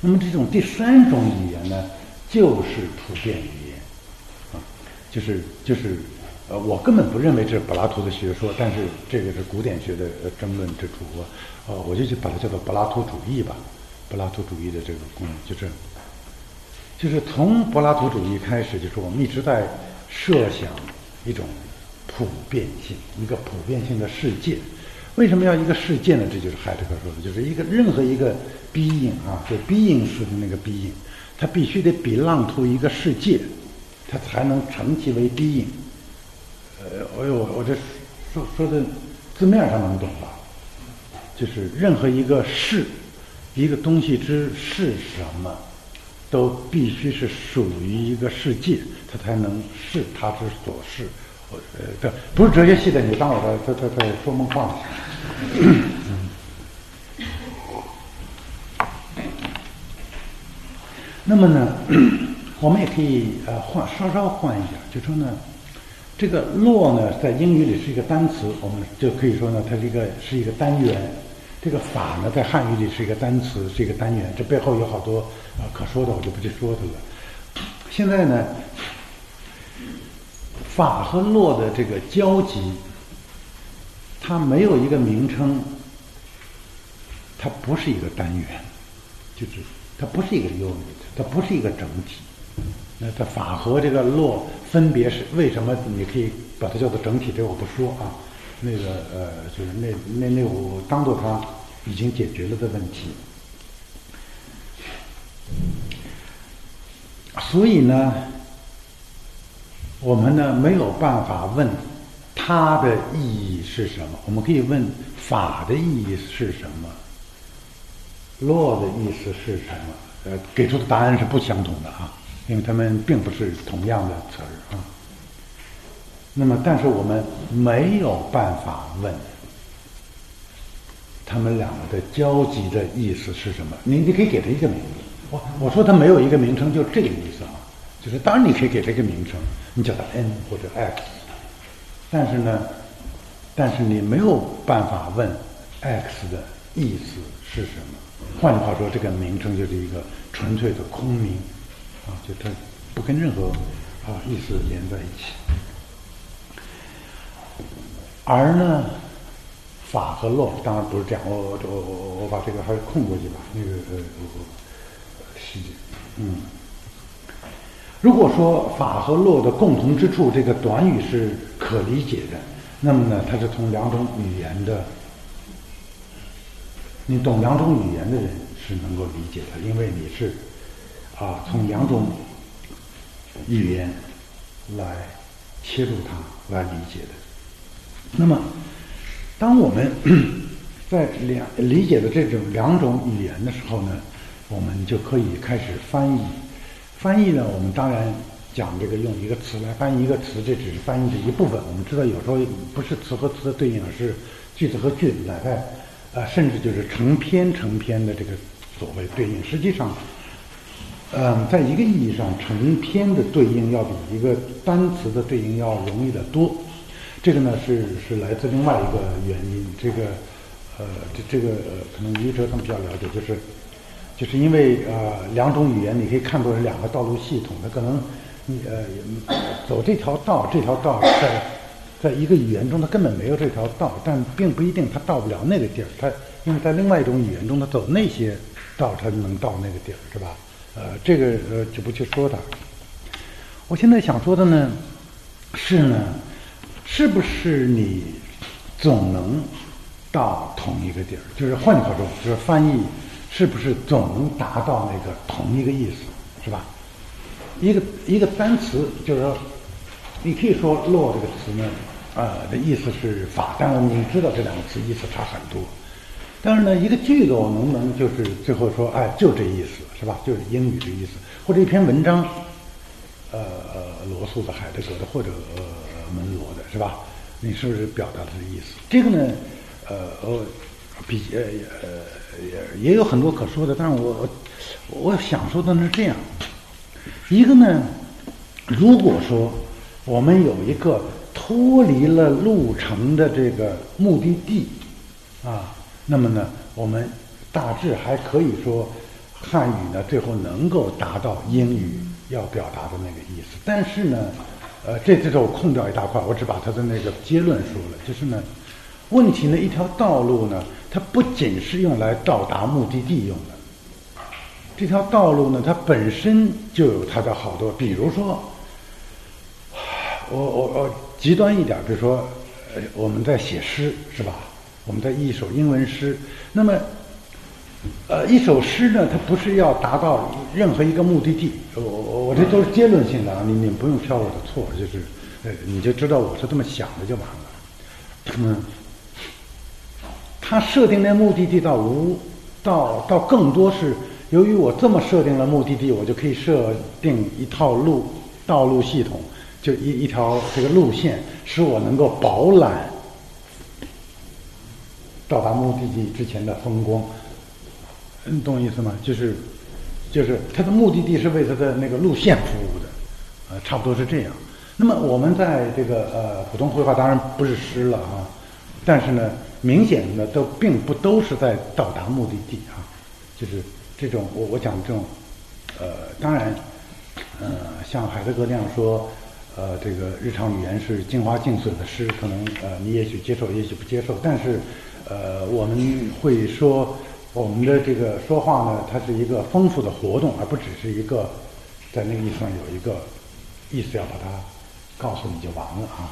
那么这种第三种语言呢，就是普遍语言，啊，就是就是，呃，我根本不认为这是柏拉图的学说，但是这个是古典学的争论之处，呃，我就去把它叫做柏拉图主义吧。柏拉图主义的这个功能就是，就是从柏拉图主义开始，就是我们一直在设想一种。普遍性，一个普遍性的世界，为什么要一个世界呢？这就是海德格说的，就是一个任何一个 being 啊，就 being 式的那个 being，它必须得 belong to 一个世界，它才能成其为 being。呃，哎呦，我这说说的字面上能懂吧？就是任何一个是，一个东西之是什么，都必须是属于一个世界，它才能是它之所是。我呃，这不是哲学系的，你当我在在在在说梦话。(coughs) 那么呢，(coughs) 我们也可以呃换稍稍换一下，就说呢，这个“落”呢，在英语里是一个单词，我们就可以说呢，它是一个是一个单元。这个“法”呢，在汉语里是一个单词，是一个单元。这背后有好多呃可说的，我就不去说它了。现在呢。法和洛的这个交集，它没有一个名称，它不是一个单元，就是它不是一个 unit，它不是一个整体。那它法和这个洛分别是为什么？你可以把它叫做整体，这我不说啊。那个呃，就是那那那我当做它已经解决了的问题。所以呢。我们呢没有办法问它的意义是什么，我们可以问法的意义是什么，law 的意思是什么？呃，给出的答案是不相同的啊，因为他们并不是同样的词儿。那么，但是我们没有办法问他们两个的交集的意思是什么？你你可以给他一个名字，我我说他没有一个名称，就这个意思啊。就是当然你可以给他一个名称，你叫它 n 或者 x，但是呢，但是你没有办法问 x 的意思是什么。换句话说，这个名称就是一个纯粹的空名，啊，就它不跟任何啊意思连在一起。而呢，法和洛当然不是这样，我我我我把这个还是空过去吧，那个呃细节，嗯。如果说法和洛的共同之处，这个短语是可理解的，那么呢，它是从两种语言的。你懂两种语言的人是能够理解的，因为你是啊从两种语言来切入它来理解的。那么，当我们 (clears throat) 在两理解的这种两种语言的时候呢，我们就可以开始翻译。翻译呢，我们当然讲这个用一个词来翻译一个词，这只是翻译的一部分。我们知道有时候不是词和词的对应，而是句子和句子，哪怕。啊，甚至就是成篇成篇的这个所谓对应，实际上，嗯，在一个意义上，成篇的对应要比一个单词的对应要容易得多。这个呢，是是来自另外一个原因。这个，呃，这这个呃可能于哲他们比较了解，就是就是因为呃两种语言，你可以看作是两个道路系统，它可能你呃走这条道，这条道在。在一个语言中，它根本没有这条道，但并不一定它到不了那个地儿。它因为在另外一种语言中，它走那些道，它能到那个地儿，是吧？呃，这个呃就不去说它。我现在想说的呢，是呢，是不是你总能到同一个地儿？就是换句话说，就是翻译是不是总能达到那个同一个意思，是吧？一个一个单词，就是说，你可以说“落”这个词呢。呃，的意思是法，当然你知道这两个词意思差很多。但是呢，一个句子我能不能就是最后说，哎，就这意思是吧？就是英语的意思，或者一篇文章，呃，罗素的、海德格的，或者门罗的，是吧？你是不是表达的意思？这个呢，呃，我，比呃呃也也有很多可说的，但是我我想说的是这样，一个呢，如果说我们有一个。脱离了路程的这个目的地，啊，那么呢，我们大致还可以说，汉语呢最后能够达到英语要表达的那个意思。但是呢，呃，这次我空掉一大块，我只把它的那个结论说了，就是呢，问题呢，一条道路呢，它不仅是用来到达目的地用的，这条道路呢，它本身就有它的好多，比如说，我我我。极端一点，比如说，呃，我们在写诗，是吧？我们在一首英文诗，那么，呃，一首诗呢，它不是要达到任何一个目的地。我我我这都是结论性的啊，你你不用挑我的错，就是，呃，你就知道我是这么想的就完了。嗯，他设定的目的地到无，到到更多是由于我这么设定了目的地，我就可以设定一套路道路系统。就一一条这个路线，使我能够饱览到达目的地之前的风光。你懂我意思吗？就是，就是他的目的地是为他的那个路线服务的，呃，差不多是这样。那么我们在这个呃普通绘画当然不是诗了啊，但是呢，明显的都并不都是在到达目的地啊，就是这种我我讲这种，呃，当然，呃，像海德格那样说。呃，这个日常语言是精华尽损的诗，可能呃你也许接受，也许不接受，但是呃我们会说我们的这个说话呢，它是一个丰富的活动，而不只是一个在那个意思上有一个意思要把它告诉你就完了啊。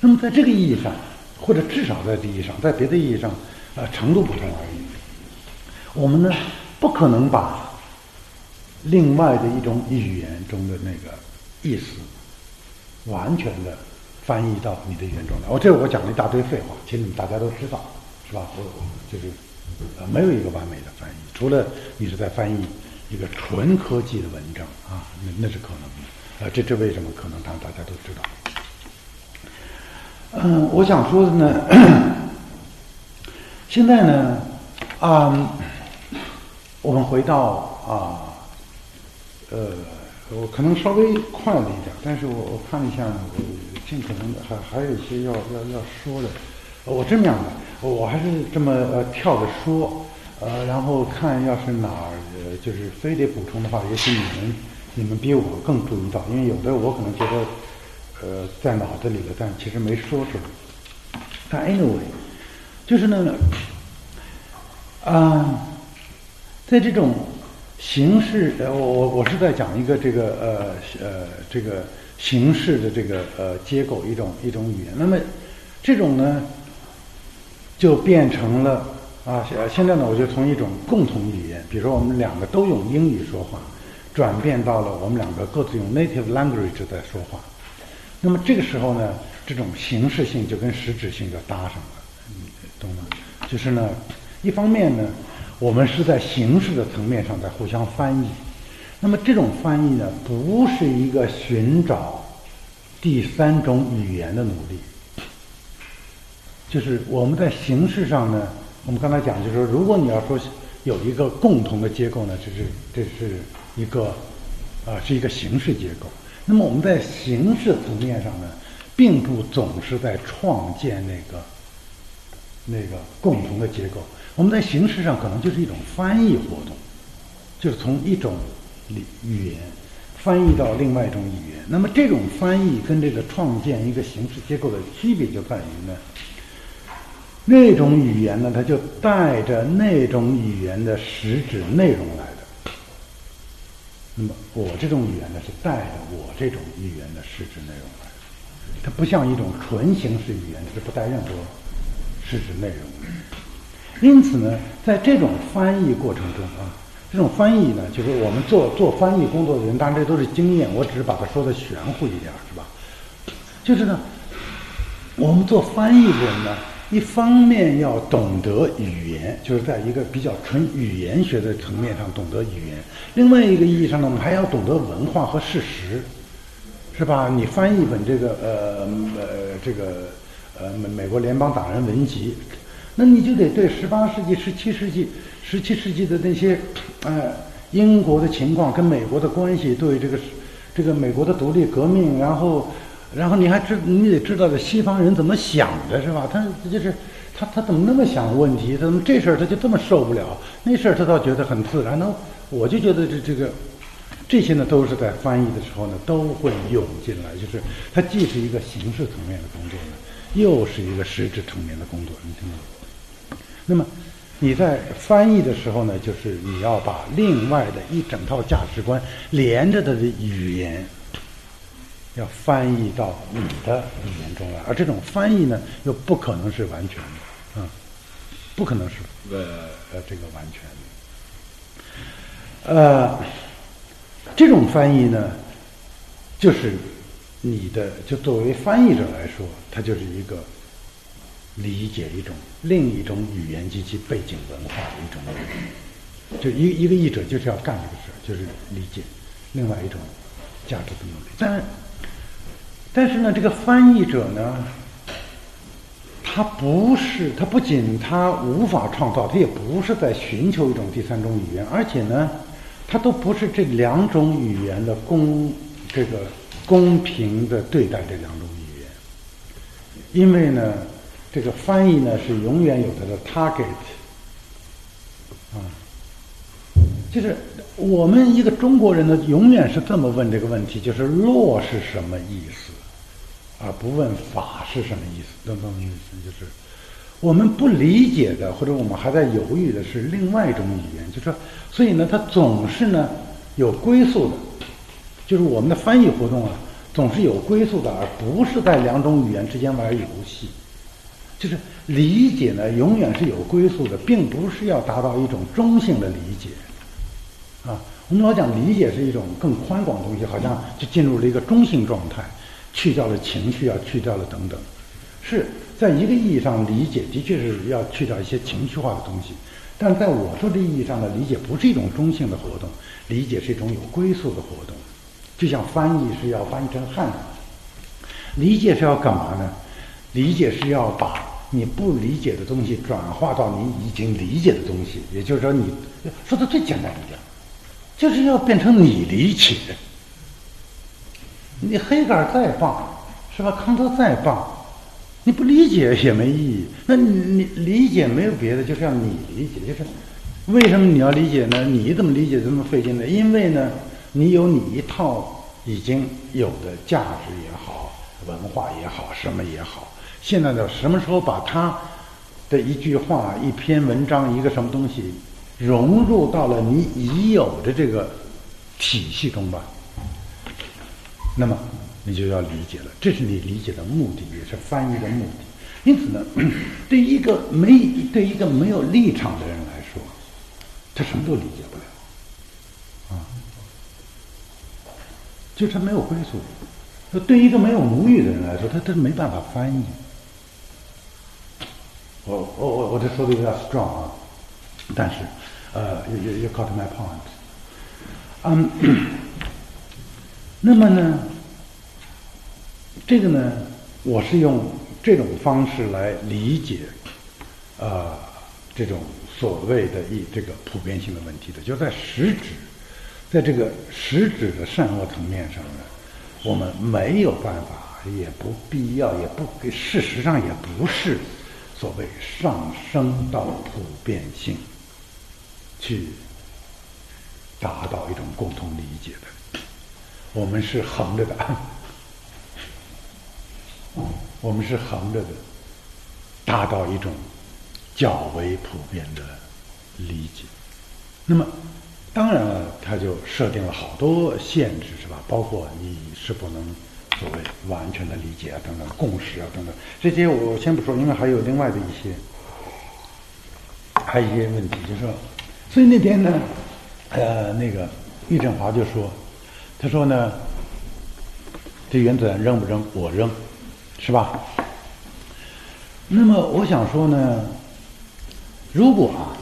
那么在这个意义上，或者至少在这意义上，在别的意义上，呃程度不同而已。我们呢不可能把另外的一种语言中的那个。意思完全的翻译到你的语言中来。我这我讲了一大堆废话，其实你们大家都知道，是吧？我就是呃，没有一个完美的翻译，除了你是在翻译一个纯科技的文章啊，那那是可能的。呃，这这为什么可能？当大家都知道。嗯，我想说的呢，(clears throat) 现在呢，啊，我们回到啊，呃。我可能稍微快了一点，但是我我看了一下，我尽可能的还还有一些要要要说的。我这么样的，我还是这么呃跳着说，呃，然后看要是哪儿呃就是非得补充的话，也许你们你们比我更注意到，因为有的我可能觉得呃在脑子里了，但其实没说出来。但 anyway，就是呢，啊，在这种。形式，呃，我我我是在讲一个这个呃呃这个形式的这个呃结构一种一种语言。那么这种呢，就变成了啊现在呢，我就从一种共同语言，比如说我们两个都用英语说话，转变到了我们两个各自用 native language 在说话。那么这个时候呢，这种形式性就跟实质性就搭上了，懂吗？就是呢，一方面呢。我们是在形式的层面上在互相翻译，那么这种翻译呢，不是一个寻找第三种语言的努力，就是我们在形式上呢，我们刚才讲就是说，如果你要说有一个共同的结构呢，这是这是一个啊是一个形式结构，那么我们在形式层面上呢，并不总是在创建那个那个共同的结构。我们在形式上可能就是一种翻译活动，就是从一种语言翻译到另外一种语言。那么这种翻译跟这个创建一个形式结构的区别就在于呢，那种语言呢，它就带着那种语言的实质内容来的。那么我这种语言呢，是带着我这种语言的实质内容来的。它不像一种纯形式语言，它是不带任何实质内容的。因此呢，在这种翻译过程中啊，这种翻译呢，就是我们做做翻译工作的人，当然这都是经验，我只是把它说的玄乎一点，是吧？就是呢，我们做翻译的人呢，一方面要懂得语言，就是在一个比较纯语言学的层面上懂得语言；另外一个意义上呢，我们还要懂得文化和事实，是吧？你翻译一本这个呃呃这个呃美美国联邦党人文集。那你就得对十八世纪、十七世纪、十七世纪的那些，呃，英国的情况跟美国的关系，对这个这个美国的独立革命，然后，然后你还知你得知道这西方人怎么想的，是吧？他就是他他怎么那么想问题？他怎么这事儿他就这么受不了？那事儿他倒觉得很自然。那我就觉得这这个这些呢，都是在翻译的时候呢，都会涌进来。就是它既是一个形式层面的工作呢，又是一个实质层面的工作。你听吗？那么你在翻译的时候呢，就是你要把另外的一整套价值观连着的语言，要翻译到你的语言中来，而这种翻译呢，又不可能是完全的，啊，不可能是呃呃这个完全的，呃，这种翻译呢，就是你的就作为翻译者来说，它就是一个。理解一种另一种语言及其背景文化的一种能力，就一一个译者就是要干这个事儿，就是理解另外一种价值的努力。但但是呢，这个翻译者呢，他不是他不仅他无法创造，他也不是在寻求一种第三种语言，而且呢，他都不是这两种语言的公这个公平的对待这两种语言，因为呢。这个翻译呢是永远有它的 target，啊，就是我们一个中国人呢，永远是这么问这个问题，就是“落”是什么意思，而不问“法”是什么意思。等等意思就是我们不理解的，或者我们还在犹豫的是另外一种语言。就说，所以呢，它总是呢有归宿的，就是我们的翻译活动啊，总是有归宿的，而不是在两种语言之间玩游戏。就是理解呢，永远是有归宿的，并不是要达到一种中性的理解，啊，我们老讲理解是一种更宽广的东西，好像就进入了一个中性状态，去掉了情绪啊，去掉了等等，是在一个意义上理解的确是要去掉一些情绪化的东西，但在我说的意义上的理解不是一种中性的活动，理解是一种有归宿的活动，就像翻译是要翻译成汉语，理解是要干嘛呢？理解是要把你不理解的东西转化到你已经理解的东西，也就是说，你说的最简单一点，就是要变成你理解，你黑格尔再棒，是吧？康德再棒，你不理解也没意义。那你理解没有别的，就是要你理解，就是为什么你要理解呢？你怎么理解这么费劲呢？因为呢，你有你一套已经有的价值也好，文化也好，什么也好。现在呢，什么时候把他的一句话、一篇文章、一个什么东西融入到了你已有的这个体系中吧？那么你就要理解了，这是你理解的目的，也是翻译的目的。因此呢，(clears throat) 对一个没对一个没有立场的人来说，他什么都理解不了，啊，就是他没有归宿。对一个没有母语的人来说，他他没办法翻译。我我我我这说的有点 strong 啊，但是呃，you you you got my point。嗯，那么呢，这个呢，我是用这种方式来理解啊这种所谓的一这个普遍性的问题的，就在实质，在这个实质的善恶层面上呢，我们没有办法，也不必要，也不事实上也不是。所谓上升到普遍性，去达到一种共同理解的，我们是横着的，我们是横着的，达到一种较为普遍的理解。那么，当然了，他就设定了好多限制，是吧？包括你是否能。所谓完全的理解啊，等等，共识啊，等等，这些我先不说，因为还有另外的一些，还有一些问题，就是说，所以那天呢，呃，那个郁振华就说，他说呢，这原子弹扔不扔？我扔，是吧？那么我想说呢，如果啊，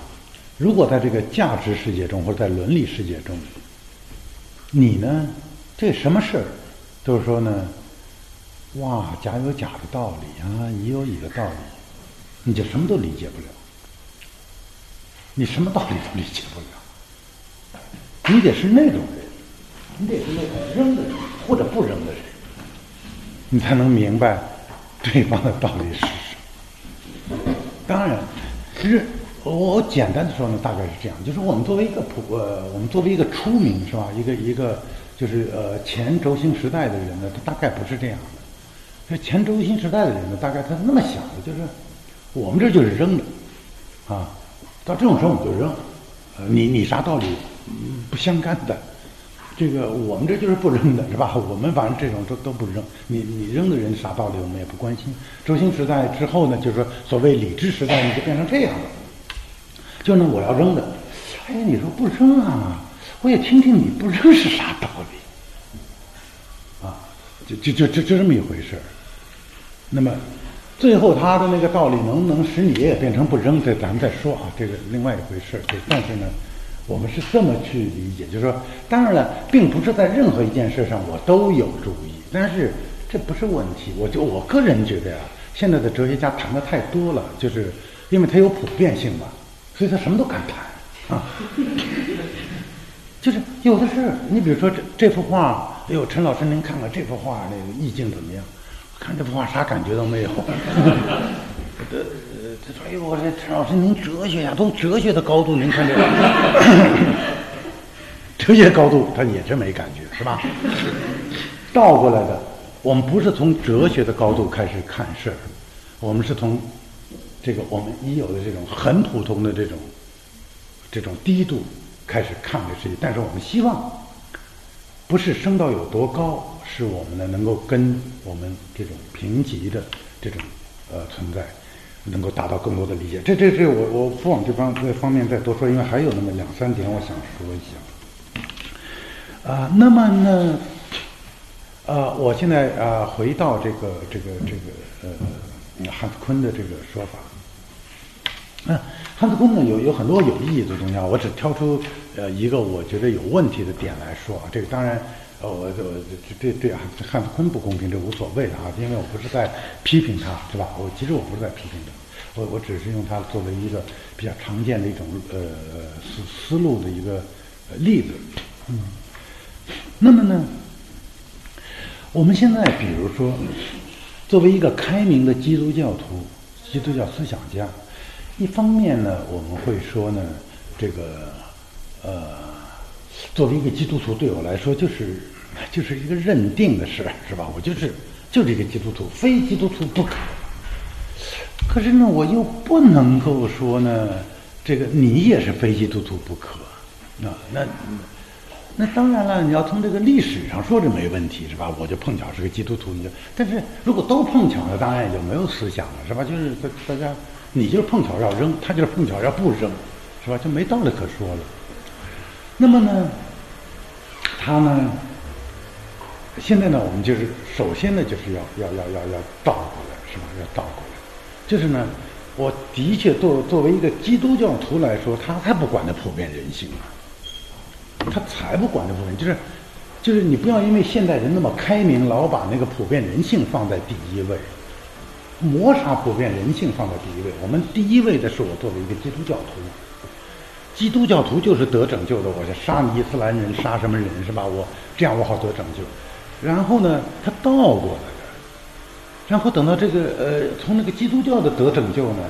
如果在这个价值世界中或者在伦理世界中，你呢，这什么事儿？就是说呢，哇，甲有甲的道理啊，乙有乙的道理，你就什么都理解不了，你什么道理都理解不了，你得是那种人，你得是那种扔的人或者不扔的人，你才能明白对方的道理是什么。当然，其实我简单的说呢，大概是这样，就是我们作为一个普呃，我们作为一个出名是吧，一个一个。就是呃，前轴心时代的人呢，他大概不是这样的。这前轴心时代的人呢，大概他是那么想的，就是我们这就是扔的，啊，到这种时候我们就扔，你你啥道理不相干的，这个我们这就是不扔的，是吧？(laughs) 我们反正这种都都不扔，你你扔的人啥道理我们也不关心。周星时代之后呢，就是说所谓理智时代，你就变成这样了，就那我要扔的，哎，你说不扔啊？我也听听你不扔是啥道理，啊，就就就就这么一回事儿。那么，最后他的那个道理能不能使你也变成不扔？这咱们再说啊，这个另外一回事儿。但是呢，我们是这么去理解，就是说，当然了，并不是在任何一件事上我都有注意，但是这不是问题。我就我个人觉得呀，现在的哲学家谈的太多了，就是因为他有普遍性嘛，所以他什么都敢谈啊。(laughs) 就是有的是，你比如说这这幅画，哎呦，陈老师您看看这幅画那个意境怎么样？看这幅画啥感觉都没有。(laughs) 他说：“哎呦，我这陈老师您哲学呀，都哲学的高度，您看这个，(laughs) 哲学高度他也是没感觉，是吧？倒过来的，我们不是从哲学的高度开始看事儿，我们是从这个我们已有的这种很普通的这种这种低度。”开始看这世界，但是我们希望不是升到有多高，是我们呢能够跟我们这种平级的这种呃存在，能够达到更多的理解。这这这我我不往这方这方面再多说，因为还有那么两三点我想说一下。啊，那么呢，呃，我现在啊回到这个这个这个呃汉斯坤的这个说法，嗯。汉斯坤呢有有很多有意义的东西啊，我只挑出呃一个我觉得有问题的点来说啊。这个当然，呃，我我这这对啊，汉斯坤不公平，这无所谓的啊，因为我不是在批评他，是吧？我其实我不是在批评他，我我只是用他作为一个比较常见的一种呃思思路的一个例子。嗯，那么呢，我们现在比如说，作为一个开明的基督教徒、基督教思想家，一方面呢，我们会说呢，这个呃，作为一个基督徒，对我来说就是就是一个认定的事，是吧？我就是就是一个基督徒，非基督徒不可。可是呢，我又不能够说呢，这个你也是非基督徒不可，啊，那。那当然了，你要从这个历史上说，这没问题，是吧？我就碰巧是个基督徒，你就。但是如果都碰巧了，当然也就没有思想了，是吧？就是大大家，你就是碰巧要扔，他就是碰巧要不扔，是吧？就没道理可说了。那么呢，他呢，现在呢，我们就是首先呢，就是要要要要要倒过来，是吧？要倒过来，就是呢，我的确作作为一个基督教徒来说，他才不管那普遍人性啊。他才不管这部分，就是，就是你不要因为现代人那么开明，老把那个普遍人性放在第一位，抹杀普遍人性放在第一位。我们第一位的是我作为一个基督教徒，基督教徒就是得拯救的。我就杀你伊斯兰人，杀什么人是吧？我这样我好得拯救。然后呢，他倒过来的，然后等到这个呃，从那个基督教的得拯救呢，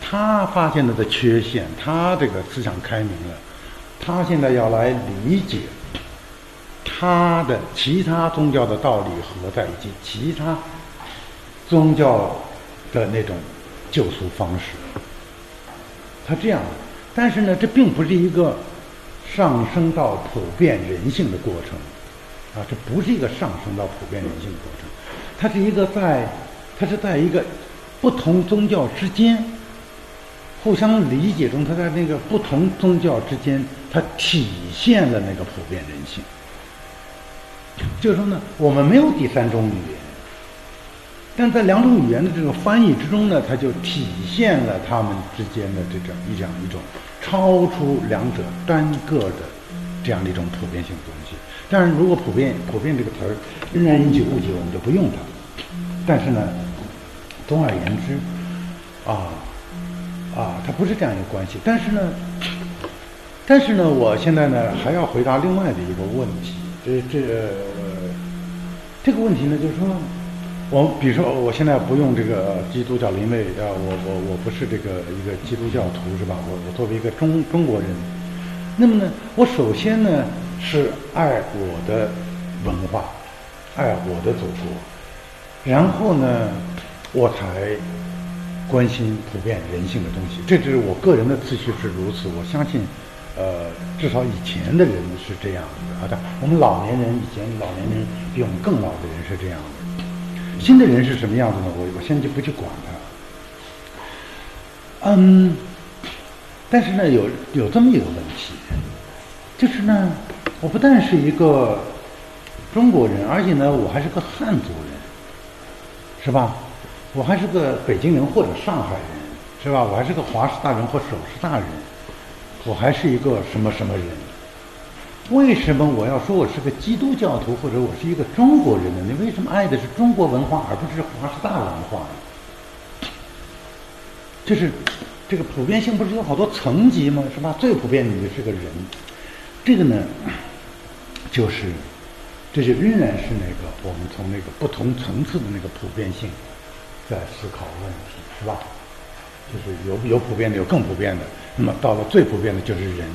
他发现他的缺陷，他这个思想开明了。他现在要来理解他的其他宗教的道理和在以及其他宗教的那种救赎方式。他这样，但是呢，这并不是一个上升到普遍人性的过程啊，这不是一个上升到普遍人性的过程，它是一个在，它是在一个不同宗教之间。互相理解中，他在那个不同宗教之间，它体现了那个普遍人性。就是说呢，我们没有第三种语言，但在两种语言的这个翻译之中呢，它就体现了他们之间的这种一样一种超出两者单个的这样的一种普遍性的东西。但是，如果普遍普遍这个词儿仍然引起误解，我们就不用它。但是呢，总而言之，啊。啊，它不是这样一个关系，但是呢，但是呢，我现在呢还要回答另外的一个问题，这这这个问题呢，就是说，我比如说我现在不用这个基督教，因为啊，我我我不是这个一个基督教徒是吧？我我作为一个中中国人，那么呢，我首先呢是爱我的文化，爱我的祖国，然后呢，我才。关心普遍人性的东西，这只是我个人的次序是如此。我相信，呃，至少以前的人是这样的。好的，我们老年人以前老年人比我们更老的人是这样的。新的人是什么样子呢？我我现在就不去管他。嗯，但是呢，有有这么一个问题，就是呢，我不但是一个中国人，而且呢，我还是个汉族人，是吧？我还是个北京人或者上海人，是吧？我还是个华师大人或首师大人，我还是一个什么什么人？为什么我要说我是个基督教徒或者我是一个中国人呢？你为什么爱的是中国文化而不是华师大文化呢？就是这个普遍性不是有好多层级吗？是吧？最普遍你是个人，这个呢，就是这就仍然是那个我们从那个不同层次的那个普遍性。在思考问题是吧？就是有有普遍的，有更普遍的。那么到了最普遍的就是人。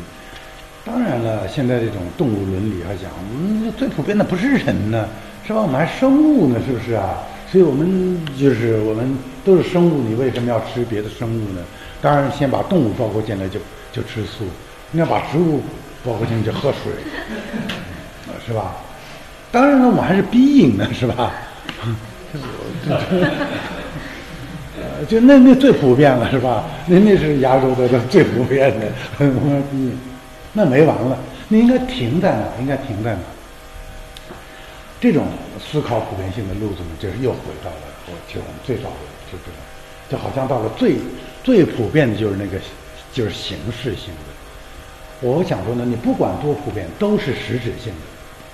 当然了，现在这种动物伦理还讲，我嗯，最普遍的不是人呢，是吧？我们还生物呢，是不是啊？所以我们就是我们都是生物，你为什么要吃别的生物呢？当然，先把动物包括进来就就吃素，你要把植物包括进来就喝水，是吧？当然了，我们还是逼饮呢，是吧？就那那最普遍了是吧？那那是亚洲的最普遍的，我说逼饮那没完了。那应该停在哪？应该停在哪？这种思考普遍性的路子呢，就是又回到了我其实我们最早的就这种，就好像到了最最普遍的就是那个就是形式性的。我想说呢，你不管多普遍，都是实质性的，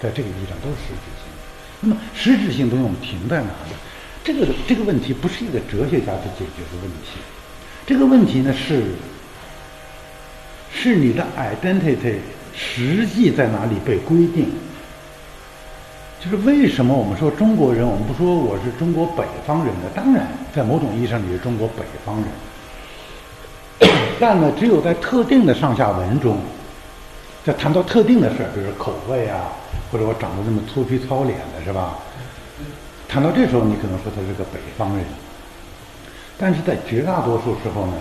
在这个意义上都是实质性的。那么实质性东西我们停在哪呢？这个这个问题不是一个哲学家去解决的问题，这个问题呢是，是你的 identity 实际在哪里被规定？就是为什么我们说中国人，我们不说我是中国北方人呢？当然，在某种意义上你是中国北方人，(coughs) 但呢，只有在特定的上下文中，在谈到特定的事儿，比如口味啊，或者我长得这么粗皮糙脸的是吧？谈到这时候，你可能说他是个北方人，但是在绝大多数时候呢，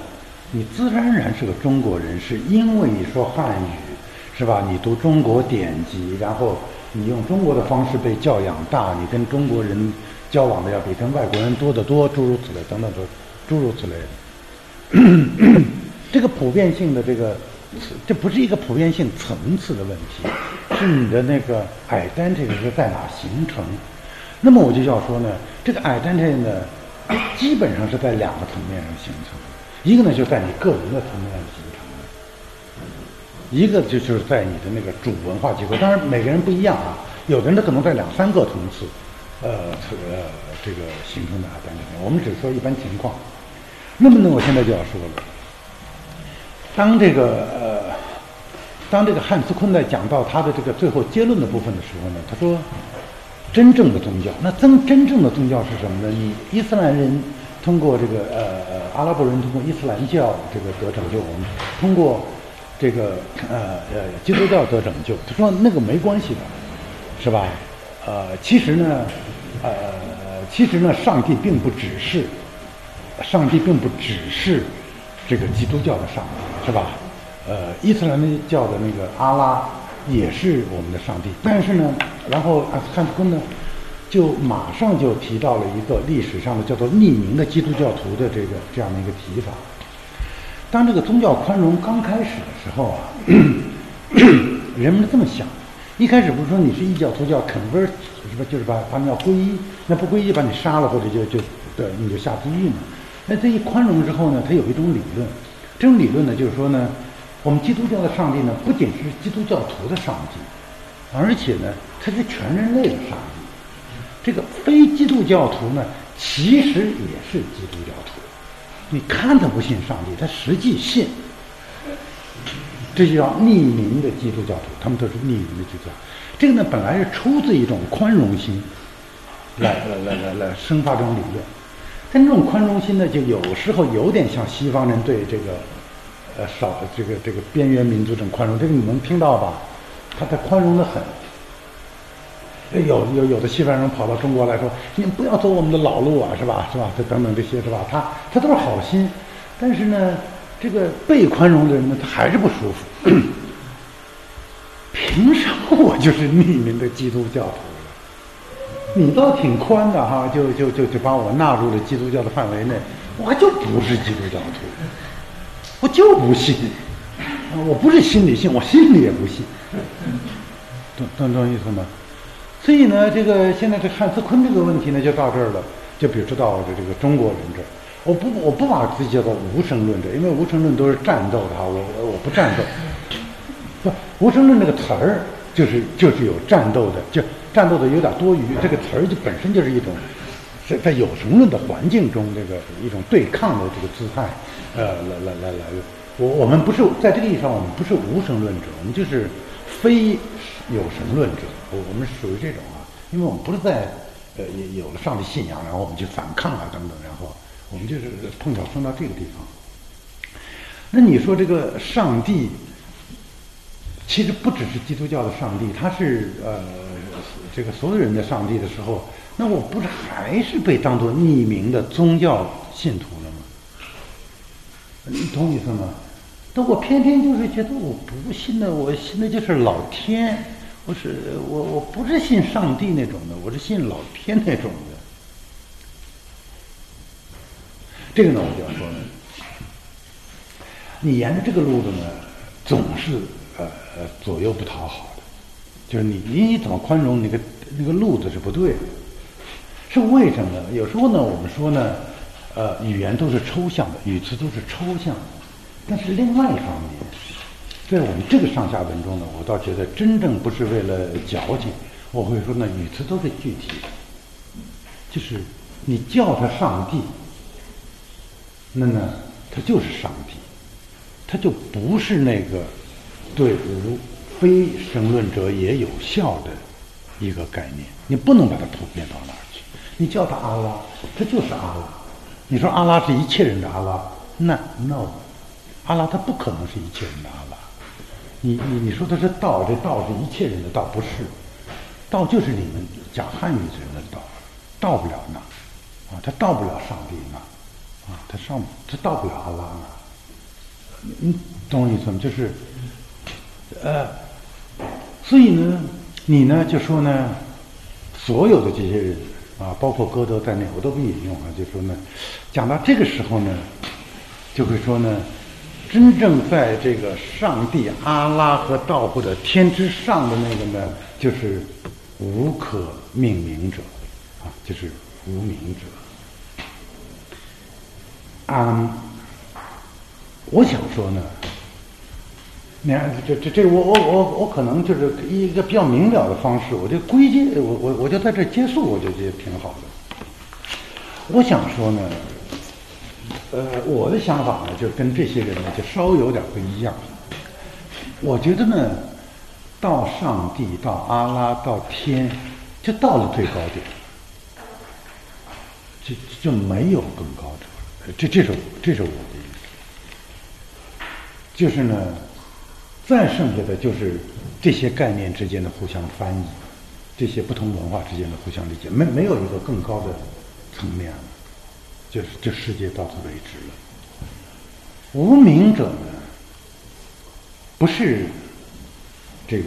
你自然而然是个中国人，是因为你说汉语，是吧？你读中国典籍，然后。你用中国的方式被教养大，你跟中国人交往的要比跟外国人多得多，诸如此类，等等的，诸如此类。(coughs) 这个普遍性的这个，这不是一个普遍性层次的问题，是你的那个 identity 是在哪形成？那么我就要说呢，这个 identity 呢，基本上是在两个层面上形成，一个呢就在你个人的层面上。一个就就是在你的那个主文化机构，当然每个人不一样啊，有的人他可能在两三个层次，呃，呃，这个形成的啊等等。我们只说一般情况。那么呢，我现在就要说了，当这个呃，当这个汉斯昆在讲到他的这个最后结论的部分的时候呢，他说，真正的宗教，那真真正的宗教是什么呢？你伊斯兰人通过这个呃呃阿拉伯人通过伊斯兰教这个得拯救，我们通过。这个呃呃，基督教得拯救，他说那个没关系的，是吧？呃，其实呢，呃，其实呢，上帝并不只是，上帝并不只是这个基督教的上帝，是吧？呃，伊斯兰教的那个阿拉也是我们的上帝，但是呢，然后汉斯坤呢，就马上就提到了一个历史上的叫做匿名的基督教徒的这个这样的一个提法。当这个宗教宽容刚开始的时候啊，(coughs) 人们是这么想：一开始不是说你是异教徒教 convert 是吧？就是把他们要皈依，那不皈依把你杀了或者就就对你就下地狱嘛。那这一宽容之后呢，它有一种理论，这种理论呢就是说呢，我们基督教的上帝呢不仅是基督教徒的上帝，而且呢他是全人类的上帝。这个非基督教徒呢其实也是基督教徒。你看他不信上帝，他实际信，这就叫匿名的基督教徒，他们都是匿名的基督教。这个呢，本来是出自一种宽容心，来来来来来生发这种理论。但这种宽容心呢，就有时候有点像西方人对这个，呃，少这个这个边缘民族这种宽容。这个你能听到吧？他他宽容的很。有有有的西方人跑到中国来说：“你不要走我们的老路啊，是吧？是吧？这等等这些是吧？他他都是好心，但是呢，这个被宽容的人呢，他还是不舒服。(coughs) 凭什么我就是匿名的基督教徒你倒挺宽的哈，就就就就把我纳入了基督教的范围内，我就不是基督教徒，我就不信。我不是心里信，我心里也不信。懂懂懂意思吗？”所以呢，这个现在这汉斯坤这个问题呢，就到这儿了，就比如说到这这个中国人这儿，我不我不把自己叫做无神论者，因为无神论都是战斗的哈，我我不战斗，不无神论这个词儿就是就是有战斗的，就战斗的有点多余，这个词儿就本身就是一种在在有神论的环境中这个一种对抗的这个姿态，呃，来来来来，我我们不是在这个意义上，我们不是无神论者，我们就是非有神论者。我我们属于这种啊，因为我们不是在呃有有了上帝信仰，然后我们去反抗啊等等，然后我们就是碰巧生到这个地方。那你说这个上帝，其实不只是基督教的上帝，他是呃这个所有人的上帝的时候，那我不是还是被当做匿名的宗教信徒了吗？你懂意思吗？但我偏偏就是觉得我不信的，我信的就是老天。不是我，我不是信上帝那种的，我是信老天那种的。这个呢，我就要说呢，你沿着这个路子呢，总是呃呃左右不讨好的，就是你你怎么宽容，那个那个路子是不对的，是为什么呢？有时候呢，我们说呢，呃，语言都是抽象的，语词都是抽象的，但是另外一方面。在我们这个上下文中呢，我倒觉得真正不是为了矫情，我会说呢，语词都是具体的，就是你叫他上帝，那呢，他就是上帝，他就不是那个对无非生论者也有效的一个概念，你不能把它普遍到哪儿去。你叫他阿拉，他就是阿拉。你说阿拉是一切人的阿拉，那 no，阿拉他不可能是一切人的。你你你说他是道，这道是一切人的道，不是。道就是你们讲汉语人的道，到不了那，啊，他到不了上帝那，啊，他上他到不了阿拉那。你懂我意思吗？就是，呃，所以呢，你呢就说呢，所有的这些人啊，包括歌德在内，我都不引用啊，就说呢，讲到这个时候呢，就会说呢，真正在这个上帝、阿拉和道或者天之上的那个呢，就是。无可命名者，啊，就是无名者。啊，我想说呢，你看，这这这，我我我我可能就是一个比较明了的方式，我就归结，我我我就在这结束，我就觉得挺好的。我想说呢，呃，我的想法呢，就跟这些人呢，就稍微有点不一样。我觉得呢。到上帝，到阿拉，到天，就到了最高点，就就没有更高的。这这是这是我的意思。就是呢，再剩下的就是这些概念之间的互相翻译，这些不同文化之间的互相理解，没没有一个更高的层面了。就是这世界到此为止了。无名者呢，不是。这个，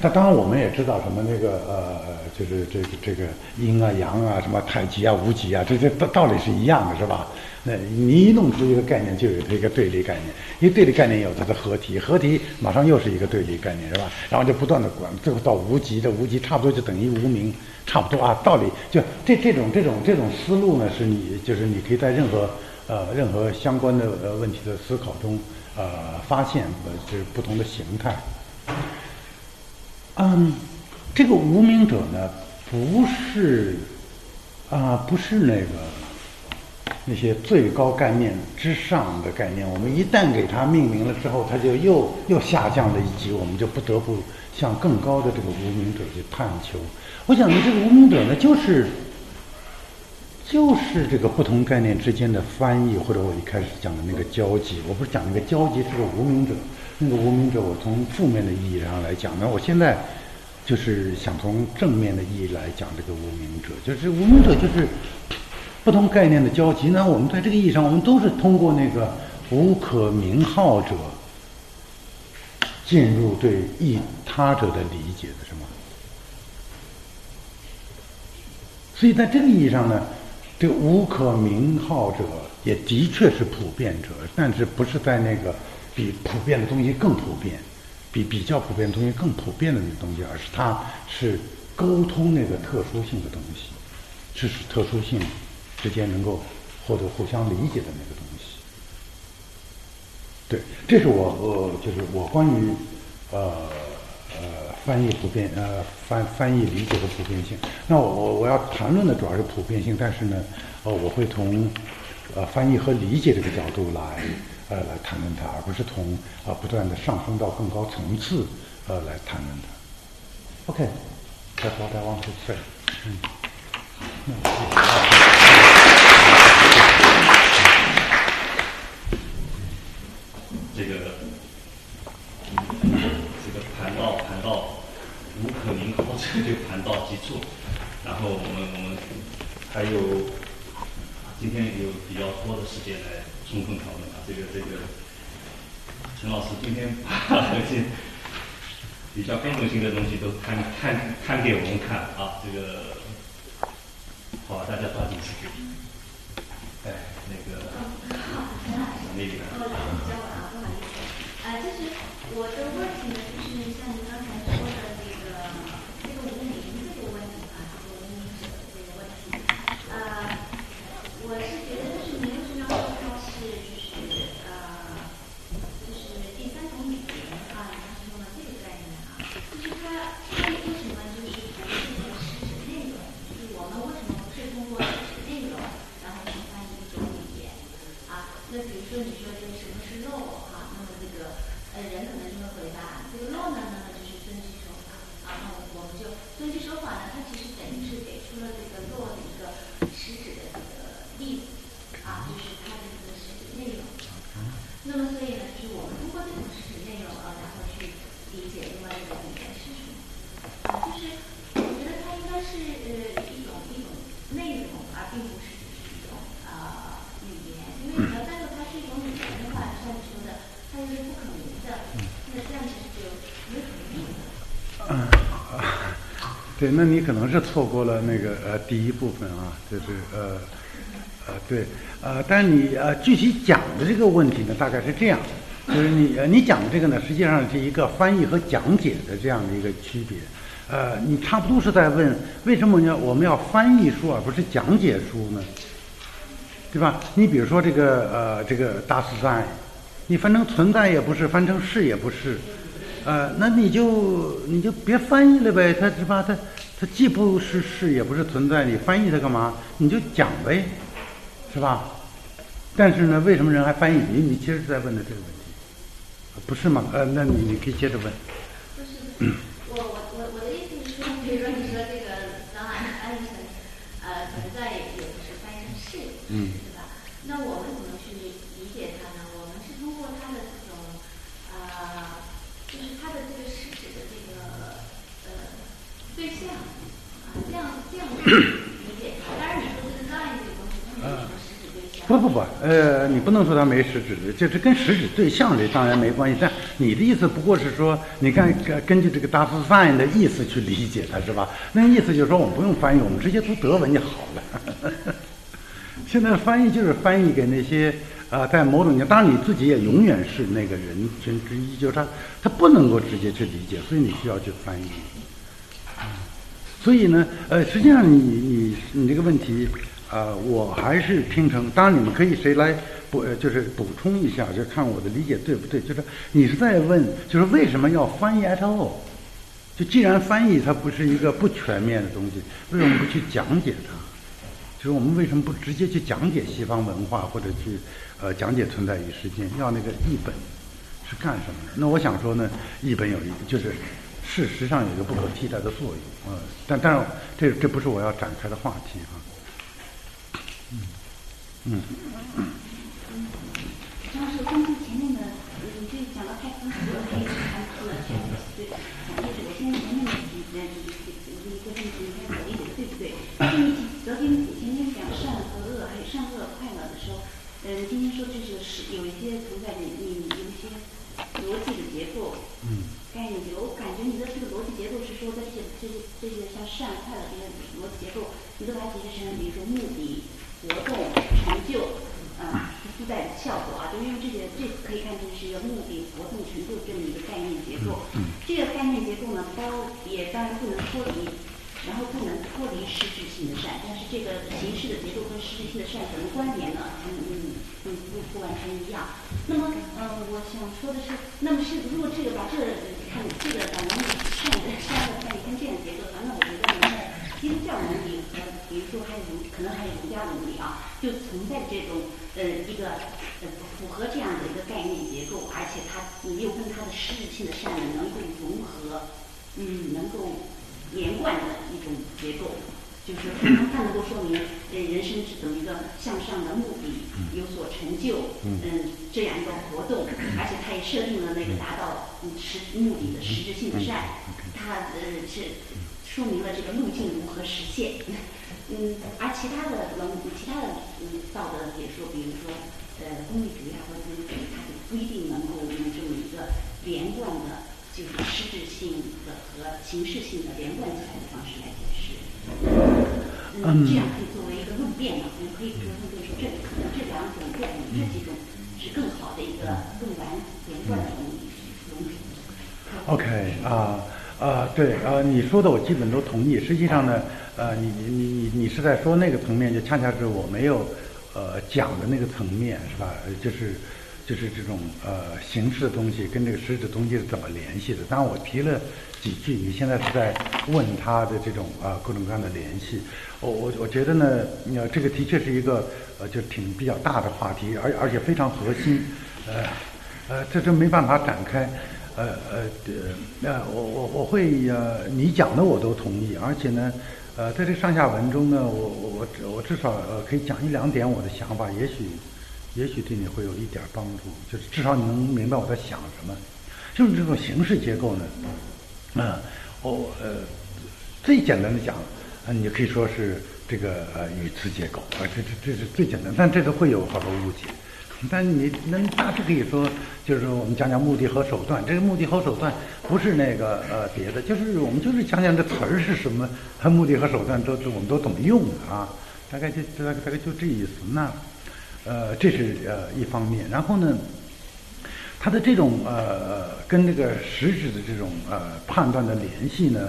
他当然我们也知道什么那个呃，就是这个这个阴啊阳啊，什么太极啊无极啊，这这道道理是一样的，是吧？那你一弄出一个概念，就有这个对立概念，因为对立概念有它的合体，合体马上又是一个对立概念，是吧？然后就不断的管，最后到无极的无极，差不多就等于无名，差不多啊，道理就这这种这种这种思路呢，是你就是你可以在任何呃任何相关的呃问题的思考中。呃，发现呃，就是不同的形态。嗯，这个无名者呢，不是啊，不是那个那些最高概念之上的概念。我们一旦给它命名了之后，它就又又下降了一级，我们就不得不向更高的这个无名者去探求。我想呢，这个无名者呢，就是。就是这个不同概念之间的翻译，或者我一开始讲的那个交集。我不是讲那个交集是个无名者，那个无名者，我从负面的意义上来讲，呢我现在就是想从正面的意义来讲这个无名者，就是无名者就是不同概念的交集。那我们在这个意义上，我们都是通过那个无可名号者进入对异他者的理解的，是吗？所以在这个意义上呢？这个无可名号者也的确是普遍者，但是不是在那个比普遍的东西更普遍，比比较普遍的东西更普遍的那个东西，而是它是沟通那个特殊性的东西，是使特殊性之间能够获得互相理解的那个东西。对，这是我呃，就是我关于呃。呃，翻译普遍，呃，翻翻译理解的普遍性。那我我我要谈论的主要是普遍性，但是呢，呃，我会从呃翻译和理解这个角度来呃来谈论它，而不是从啊不断的上升到更高层次呃来谈论它。OK，that's what I want to say。嗯。这个。谈到谈到无可名号，这就谈到极处。然后我们我们还有今天有比较多的时间来充分讨论啊。这个这个陈老师今天把 (laughs) 这些比较根本性的东西都摊摊摊给我们看啊。这个好，大家抓紧时间。哎，那个那个。啊，就是我的问题呢，就是像您刚才说的这个这个无名这个问题啊，这个无名者这个问题，呃，我是觉得就是您为什么要说它是就是呃，就是第三种语言啊，它是用了这个概念啊，就是它为为什么就是不是这个事实内容？就是我们为什么不是通过事实内容然后去翻译一种语言啊？那比如说你说这个什么是肉？呃，人可能就会回答，这个肉呢，那么就是遵纪守法啊，好，那我我们就分析手法呢，它其实等于是给出了这个 law 的一个实质的这个例子啊，就是它的一个实质内容。那么所以呢，就是我们通过这种实质内容啊，然后去理解另外一个语言是什么啊，就是我觉得它应该是呃一种一种内容，而并不是就是一种啊语言，因为你要单独它是一种语言的话，像你说的，它又是不可名的，那这样其实就没有什么意思了。对，那你可能是错过了那个呃第一部分啊，就是呃呃对呃，但你呃具体讲的这个问题呢，大概是这样，就是你呃你讲的这个呢，实际上是一个翻译和讲解的这样的一个区别，呃，你差不多是在问为什么要我们要翻译书而不是讲解书呢？对吧？你比如说这个呃这个大自在，你翻成存在也不是，翻成是也不是。呃，那你就你就别翻译了呗，它是吧？它它既不是是，也不是存在，你翻译它干嘛？你就讲呗，是吧？但是呢，为什么人还翻译？你你其实是在问的这个问题，不是吗？呃，那你你可以接着问是，不是我我我我的意思是说，比如说你说这个当然安生，呃，存在也也不是翻译成是，嗯对吧？那我们怎么去理解它呢？我们是通过它的这种，啊、就是它的这个实质的这个呃对象啊，这样这样去理解它。当然你说这个 line 这个东西，它没有什么实质对象。(coughs) 不不不，呃，你不能说它没实质的，这是跟实质对象这当然没关系。但你的意思不过是说，你看根根据这个 das Sein 的意思去理解它是吧？那意思就是说，我们不用翻译，我们直接读德文就好了。(laughs) 现在翻译就是翻译给那些啊、在某种当然你自己也永远是那个人群之一，就是他他不能够直接去理解，所以你需要去翻译。所以呢，呃，实际上你你你这个问题，啊，我还是听成，当然你们可以谁来补，就是补充一下，就看我的理解对不对。就是你是在问，就是为什么要翻译 at all？就既然翻译它不是一个不全面的东西，为什么不去讲解它？就是我们为什么不直接去讲解西方文化，或者去呃讲解存在与时间？要那个译本是干什么的？那我想说呢，译本有一就是事实上有一个不可替代的作用，呃，但但是这这不是我要展开的话题啊。嗯嗯嗯，这讲的太丰富了，可以谈出了这个对，就是我现在前面的几呃一个一个问题，你看我理解的对不对？就是你昨天前天讲善和恶，还有善恶快乐的时候，嗯，今天说这是是有一些存在你，你有一些逻辑的结构，嗯概念结构，我感觉你的这个逻辑结构是说，在这些这些这些像善快乐这些逻辑结构，你都把它解释成，比如说目的、活动、成就，啊、附带的效果啊，就因为这些这可以看成是一个目的、活动、成就这么一个概念结构。这个概念结构呢，包也当然不能脱离，然后不能脱离实质性的善，但是这个形式的结构跟实质性的善怎么关联呢？嗯嗯嗯，不不完全一样。那么，嗯、我想说的是，那么是如果这个把这看这个把能力善的善的看看这样结构，那我觉得你在基督教伦理和比如说还有可能还有儒家伦理啊，就存在这种呃一个呃符合这样的一个概念结构，而且它你又跟它的实质性的善呢能够融合，嗯，能够连贯的一种结构。就是它它能够说明，呃，人生是怎么一个向上的目的，有所成就，嗯，这样一个活动，而且它也设定了那个达到嗯实目的的实质性的善，它呃是说明了这个路径如何实现，(laughs) 嗯，而其他的文其他的嗯道德解说，比如说呃功利主义啊或者资本主义，它就不一定能够用这么一个连贯的，就是实质性的和形式性的连贯起来的方式来解释。嗯，这样可以作为一个论辩嘛，我们可以说就是说这可能这两种概念，这几种是更好的一个更完连贯的东西融合。OK 啊啊，对啊，你说的我基本都同意。实际上呢，呃，你你你你你是在说那个层面，就恰恰是我没有呃讲的那个层面，是吧？呃就是就是这种呃形式的东西跟这个实质的东西是怎么联系的。当然我提了几句，你现在是在问他的这种啊、各种各样的联系。我我我觉得呢，呃，这个的确是一个呃就挺比较大的话题，而而且非常核心，呃呃，这这没办法展开。呃呃呃，我我我会呃，你讲的我都同意，而且呢，呃，在这上下文中呢，我我我我至少呃可以讲一两点我的想法，也许也许对你会有一点帮助，就是至少你能明白我在想什么。就是这种形式结构呢，啊，我呃最简单的讲，啊，你可以说是这个呃语词结构啊，这这这是最简单，但这个会有好多误解。但你能大致可以说，就是说我们讲讲目的和手段。这个目的和手段不是那个呃别的，就是我们就是讲讲这词儿是什么，和目的和手段都都我们都怎么用的啊？大概就大概大概就这意思。那呃这是呃一方面，然后呢，它的这种呃跟这个实质的这种呃判断的联系呢，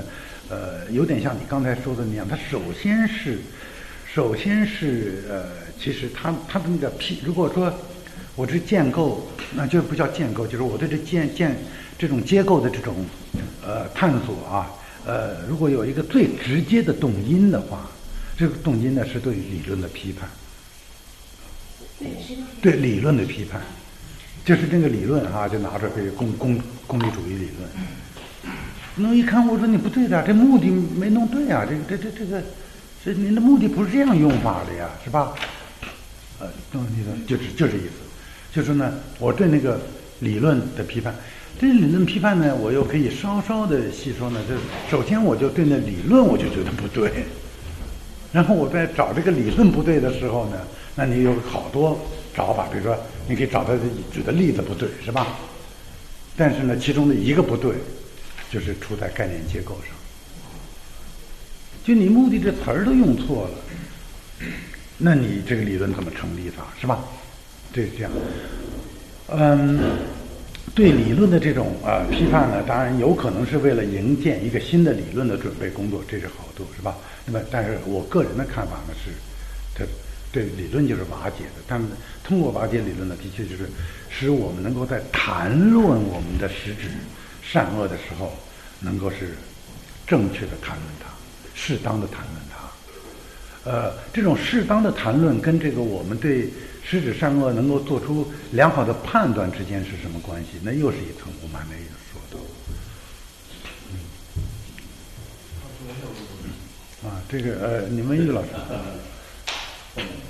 呃有点像你刚才说的那样，它首先是首先是呃其实它它的那个批如果说。我这建构，那就不叫建构，就是我对这建建这种结构的这种呃探索啊，呃，如果有一个最直接的动因的话，这个动因呢是对理论的批判，对理论的批判，就是这个理论啊，就拿出来功功功利主义理论。那一看，我说你不对的，这目的没弄对啊，这这这这个，这您的目的不是这样用法的呀，是吧？呃，懂你的，就是就这意思。就是呢，我对那个理论的批判，这理论批判呢，我又可以稍稍的细说呢。就首先我就对那理论我就觉得不对，然后我在找这个理论不对的时候呢，那你有好多找法，比如说你可以找他举的例子不对，是吧？但是呢，其中的一个不对，就是出在概念结构上，就你目的这词儿都用错了，那你这个理论怎么成立法，是吧？对，这样，嗯，对理论的这种啊批判呢，当然有可能是为了营建一个新的理论的准备工作，这是好多，是吧？那么，但是我个人的看法呢是，它对理论就是瓦解的，但是通过瓦解理论呢，的确就是使我们能够在谈论我们的实质善恶的时候，能够是正确的谈论它，适当的谈论它。呃，这种适当的谈论跟这个我们对。实质善恶能够做出良好的判断之间是什么关系？那又是一层我们还没有说到。嗯。啊，这个呃，你们玉老师。嗯。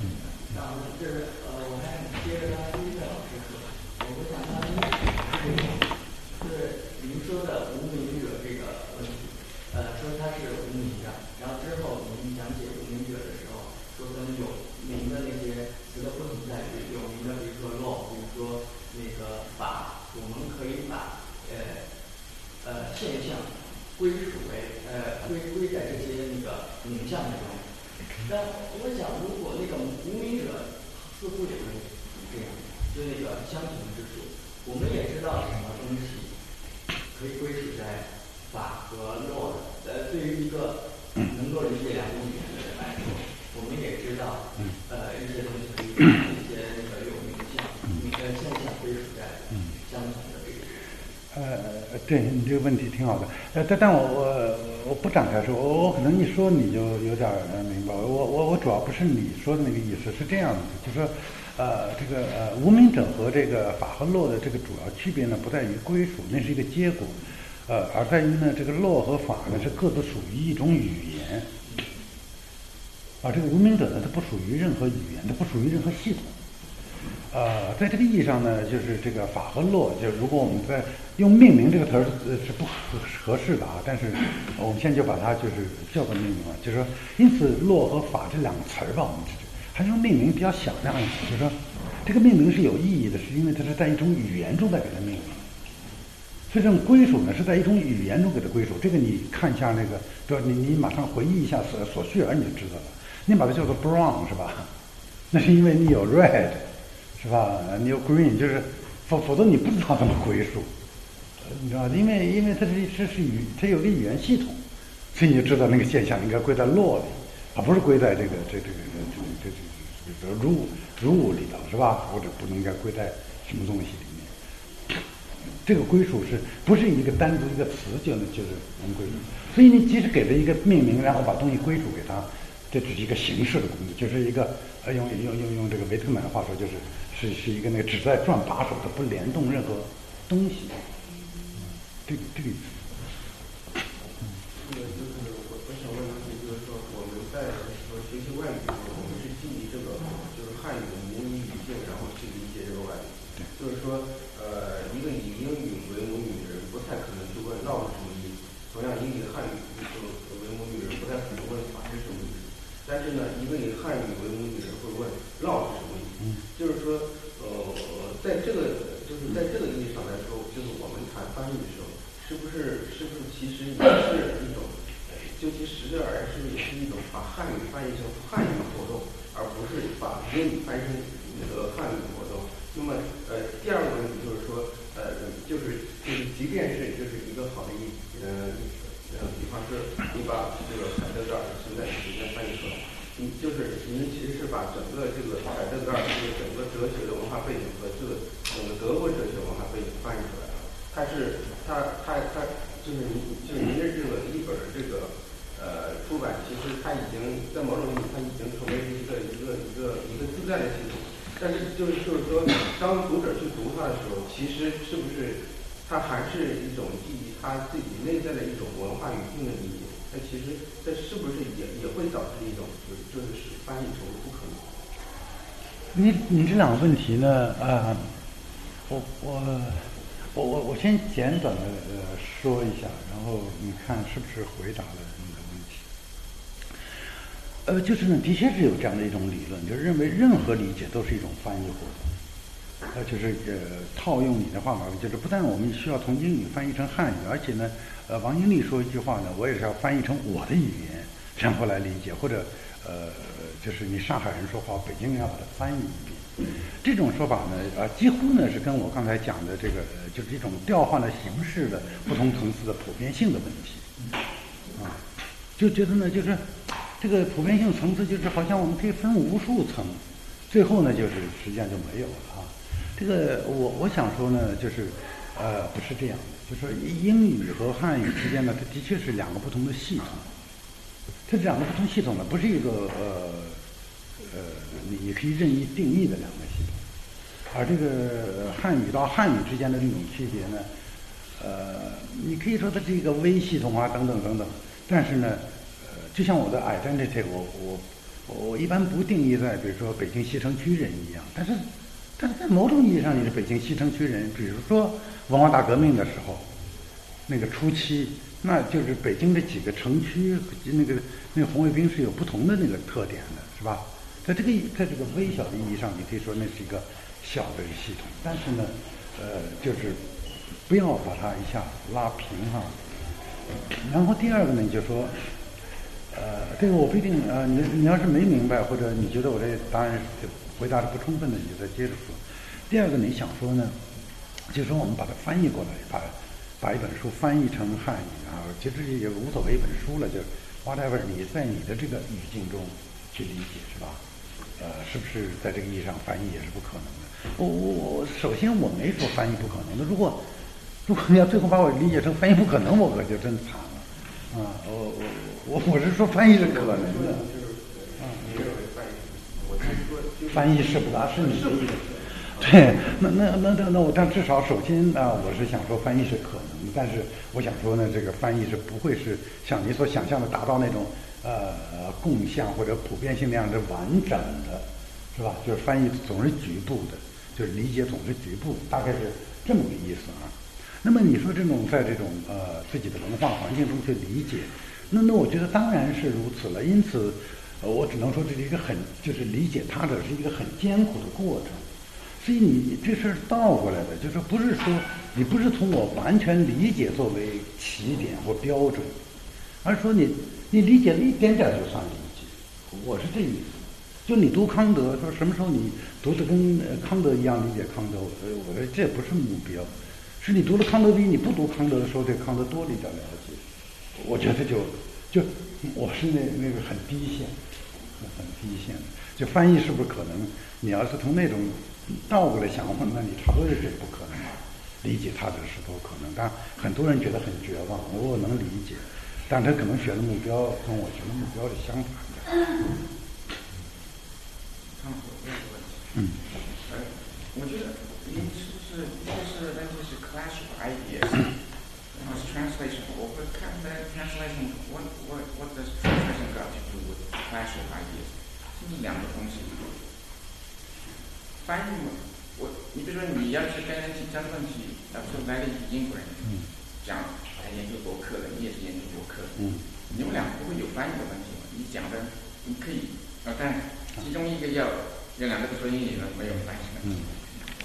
归属为呃归归在这些那个名相之中，但我想如果那个无名者似乎也会这样，就那个相同之处，我们也知道什么东西可以归属在法和诺的，呃，对于一个能够理解两种语言的人来说，我们也知道呃一些东西可以一些那个有名相那个现象归属在相同的这个。呃，对你这个问题挺好的。呃，但但我我我不展开说，我我可能一说你就有点儿明白。我我我主要不是你说的那个意思，是这样的，就是说，呃，这个呃无名者和这个法和洛的这个主要区别呢，不在于归属，那是一个结果，呃，而在于呢，这个洛和法呢是各自属于一种语言，啊，这个无名者呢，它不属于任何语言，它不属于任何系统。呃，在这个意义上呢，就是这个法和洛，就如果我们在用命名这个词儿是不合合适的啊，但是我们现在就把它就是叫做命名了，就是说，因此洛和法这两个词儿吧，我们还是用命名比较响亮一点，就是说，这个命名是有意义的，是因为它是在一种语言中在给它命名，所以这种归属呢是在一种语言中给它归属。这个你看一下那个，对吧？你你马上回忆一下索索绪尔，你就知道了。你把它叫做 brown 是吧？(laughs) 那是因为你有 red。是吧？你有 green，就是否否则你不知道怎么归属，你知道因为因为它是这是语，它有个语言系统，所以你就知道那个现象应该归在落里，而不是归在这个这这个这这这这 rule rule 里头，是吧？或者不能应该归在什么东西里面？这个归属是不是一个单独一个词就能就是能归属？所以你即使给了一个命名，然后把东西归属给它，这只是一个形式的工作，就是一个呃用用用用这个维特曼的话说就是。是是一个那个只在转把手，它不联动任何东西。这个这个意思。这个就是我我想问的问题，就是说我们在说学习外语的时候，我们是基于这个就是汉语的母语语境，然后去理解这个外语。就是说，呃，一个以英语为母语的人，不太可能去问 law 是什么意思。同样，一个以汉语为母语的人，不太可能问法是什么意思。但是呢，一个以汉语为母语的人会问 law 是什么意思。就是说，呃，在这个就是在这个意义上来说，就是我们谈翻译的时候，是不是是不是其实也是一种，呃究其实质而言，是不是也是一种把汉语翻译成汉语活动，而不是把英语翻译成那个汉语活动？那么，呃，第二个问题就是说，呃，就是就是，即便是就是一个好的译，呃，呃，比方说你把这个海德格尔的存在时间翻译出来，你就是您其实是把整个这个海德格尔这个整个哲学的文化背景和这个整个德国哲学文化背景翻译出来了。它是它它它就是您就是您的这个一本儿这个呃出版，其实它已经在某种意义它已经成为一个一个一个一个自在的系统。但是就是就是说，当读者去读它的时候，其实是不是它还是一种基于他自己内在的一种文化语境的理解？那其实这是不是也也会导致一种就是就是使翻译成不可能？这两个问题呢，呃，我我我我我先简短的呃说一下，然后你看是不是回答了你的问题。呃，就是呢，的确是有这样的一种理论，就是认为任何理解都是一种翻译活动。呃，就是呃，套用你的话嘛，就是不但我们需要从英语翻译成汉语，而且呢，呃，王英丽说一句话呢，我也是要翻译成我的语言，然后来理解，或者呃，就是你上海人说话，北京人要把它翻译。这种说法呢，呃，几乎呢是跟我刚才讲的这个，就是这种调换的形式的不同层次的普遍性的问题，啊，就觉得呢，就是这个普遍性层次，就是好像我们可以分无数层，最后呢，就是实际上就没有了啊。这个我我想说呢，就是呃，不是这样的，就是英语和汉语之间呢，它的确是两个不同的系统。它这两个不同系统呢，不是一个呃呃，你可以任意定义的两个系统。而这个汉语到汉语之间的这种区别呢，呃，你可以说它是一个微系统啊，等等等等。但是呢，呃，就像我的 identity，我我我一般不定义在比如说北京西城区人一样，但是但是在某种意义上你是北京西城区人。比如说文化大革命的时候，那个初期。那就是北京这几个城区，那个那个红卫兵是有不同的那个特点的，是吧？在这个在这个微小的意义上，你可以说那是一个小的系统，但是呢，呃，就是不要把它一下拉平哈。然后第二个呢，你就说，呃，这个我不一定呃，你你要是没明白，或者你觉得我这答案回答的不充分的，你就再接着说。第二个你想说呢，就是说我们把它翻译过来，把。把一本书翻译成汉语啊，其实也无所谓一本书了，就 whatever 你在你的这个语境中去理解是吧？呃，是不是在这个意义上翻译也是不可能的？我我我首先我没说翻译不可能的，如果如果你要最后把我理解成翻译不可能，我可就真惨了啊！我我我我是说翻译是可能的，啊，你认为翻译？我是说翻译是不达是你的意思。对，那那那那那我但至少首先啊，我是想说翻译是可能的。但是我想说呢，这个翻译是不会是像你所想象的达到那种呃共向或者普遍性那样的完整的，是吧？就是翻译总是局部的，就是理解总是局部，大概是这么个意思啊。那么你说这种在这种呃自己的文化环境中去理解，那那我觉得当然是如此了。因此，呃，我只能说这是一个很就是理解他的是一个很艰苦的过程。所以你这事儿倒过来的，就是不是说你不是从我完全理解作为起点或标准，而说你你理解了一点点就算理解，我是这意思。就你读康德，说什么时候你读的跟康德一样理解康德，我我说这不是目标，是你读了康德比你不读康德的时候对康德多了一点了解。我觉得就就我是那那个很低线，很低线。就翻译是不是可能？你要是从那种。倒过来想问，那你差不多是不可能理解他的是否可能？但很多人觉得很绝望，我能理解，但他可能选的目标跟我选的目标是相反的。嗯。我觉得您是不是就是那就是 clash of. What what kind of translation? What what what does translation got to do with classical ideas? 这是两个东西。翻译嘛，我你比如说你要是跟人去争论起，要说来个英国人，讲他研究博客的，你也是研究博客，嗯，你们俩不会有翻译的问题吗？你讲的你可以，啊，但其中一个要有两个说英语的没有翻译问题。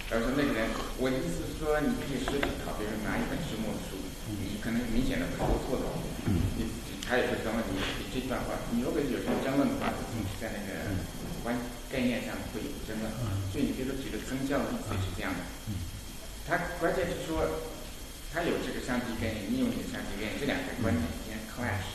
而说那个人，我的意思是说，你可以试着考，比如拿一本书目的书，你可能明显的说错的。嗯，你他也会争论你你这段话，你如果有什么争论的话，总是在那个关概念上会有争论。所以你比如说举个宗教例子是这样的，他关键是说，他有这个上帝概念，你有你的上帝概念，这两个观点之间 clash，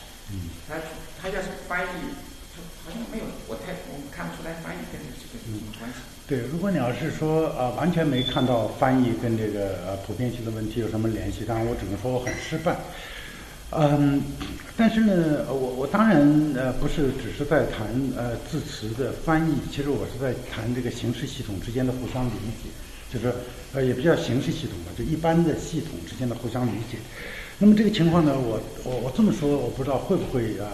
他他要是翻译，他好像没有，我太我看不出来翻译跟这个有什么关系。对，如果你要是说呃完全没看到翻译跟这个呃普遍性的问题有什么联系，当然我只能说我很失败。嗯，但是呢，我我当然呃不是只是在谈呃字词的翻译，其实我是在谈这个形式系统之间的互相理解，就是呃也不叫形式系统吧，就一般的系统之间的互相理解。那么这个情况呢，我我我这么说，我不知道会不会呃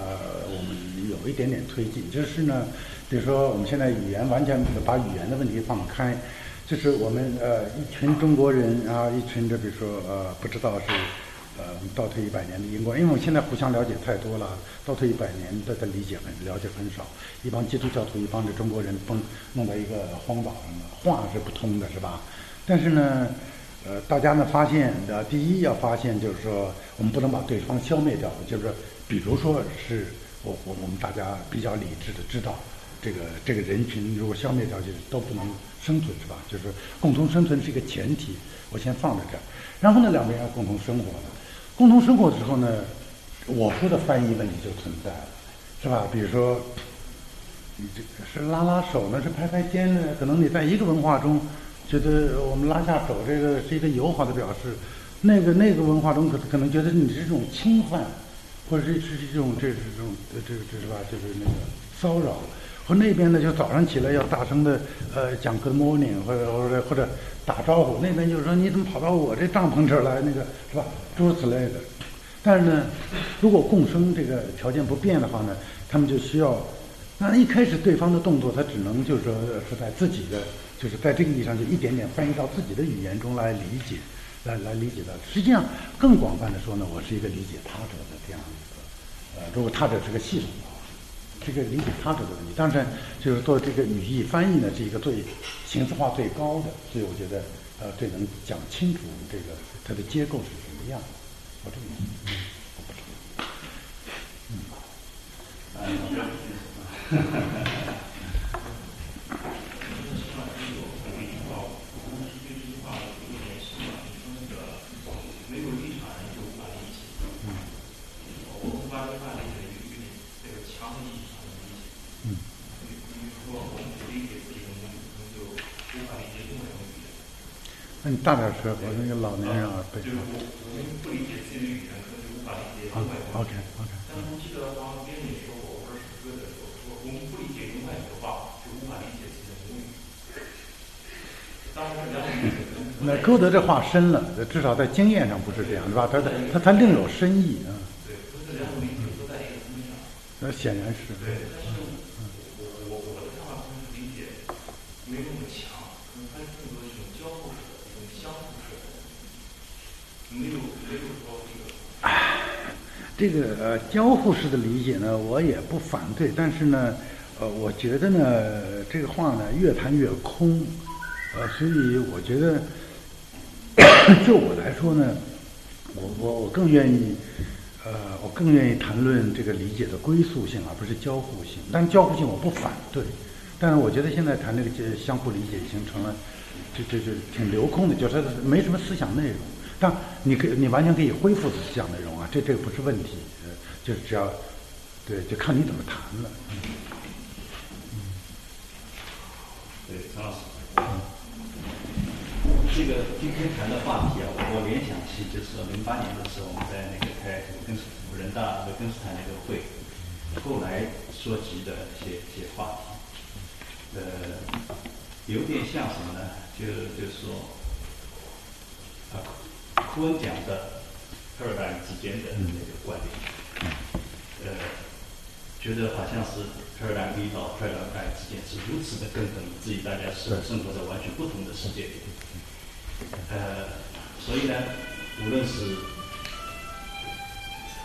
我们有一点点推进，就是呢。比如说，我们现在语言完全把语言的问题放开，就是我们呃一群中国人啊，一群的比如说呃不知道是呃倒退一百年的英国，因为我们现在互相了解太多了，倒退一百年的的理解很了解很少，一帮基督教徒一帮的中国人崩弄到一个荒岛上了，话是不通的是吧？但是呢，呃大家呢发现的第一要发现就是说，我们不能把对方消灭掉，就是说比如说是我我我们大家比较理智的知道。这个这个人群如果消灭掉，就是都不能生存，是吧？就是共同生存是一个前提，我先放在这儿。然后呢，两边要共同生活了。共同生活的时候呢，我说的翻译问题就存在了，是吧？比如说，你这个是拉拉手呢，是拍拍肩呢？可能你在一个文化中觉得我们拉下手这个是一个友好的表示，那个那个文化中可可能觉得你是这种侵犯，或者是是这种这是这种这这是吧？就是那个骚扰。和那边呢，就早上起来要大声的，呃，讲 Good morning，或者或者或者打招呼。那边就是说，你怎么跑到我这帐篷这儿来？那个是吧？诸如此类的。但是呢，如果共生这个条件不变的话呢，他们就需要。那一开始对方的动作，他只能就是说是在自己的，就是在这个意义上就一点点翻译到自己的语言中来理解，来来理解的。实际上，更广泛的说呢，我是一个理解他者的这样一个，呃，如果他者是个系统的话。这个理解他者的问题，当然就是做这个语义翻译呢，是一个最形式化最高的，所以我觉得呃最能讲清楚这个它的结构是什么样的。我这个嗯，我不知道。嗯。哈哈哈那你大点声，我那个老年人啊，就是我我们不理解自己的语言，可能就无法理解另外一个。OK OK。但是我记得刚刚边也说过，或者是歌的时候说，我们不理解另外一个话，就无法理解。那歌德这话深了，至少在经验上不是这样，是吧？他他他另有深意啊。对，那显然是。对，我我我的看法可能理解没那么强，可能它更多一种交互式。没有没有说这个。呃交互式的理解呢，我也不反对，但是呢，呃，我觉得呢，这个话呢越谈越空，呃，所以我觉得，(coughs) 就我来说呢，我我我更愿意，呃，我更愿意谈论这个理解的归宿性，而不是交互性。但交互性我不反对，但是我觉得现在谈这个相互理解已经成了，就就就挺流空的，就是没什么思想内容。但你可以，你完全可以恢复思想内容啊，这这个不是问题，呃，就是只要，对，就看你怎么谈了。嗯，对，张老师，这个今天谈的话题啊，我联想起就是零八年的时候，我们在那个开根斯人大和根斯坦那个会，后来说及的一些一些话题，呃，有点像什么呢？就就是说，啊。库恩讲的，paradigm 之间的那个关联，呃，觉得好像是 paradigm A 到 paradigm I 之间是如此的根本，以至于大家是生活在完全不同的世界里。呃，所以呢，无论是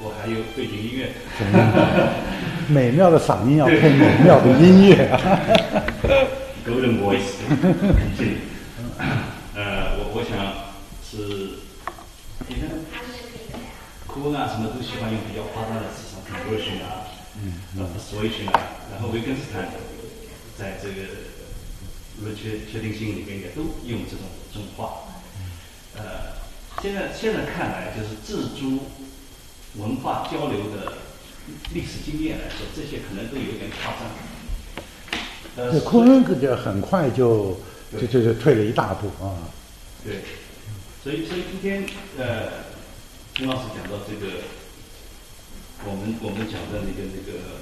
我还有背景音乐，(laughs) 美妙的嗓音要配美妙的音乐。Golden Voice，是，呃，我我想是，你看，库恩啊什么都喜欢用比较夸张的词，什么 conversion 啊，呃 persuasion 啊，然后维根斯坦在这个论确确定性里面也都用这种这种话，呃，现在现在看来就是自诸文化交流的历史经验来说，这些可能都有点夸张。呃这库恩可就很快就就就就退了一大步啊。对，所以所以今天呃，陈老师讲到这个，我们我们讲的那个那个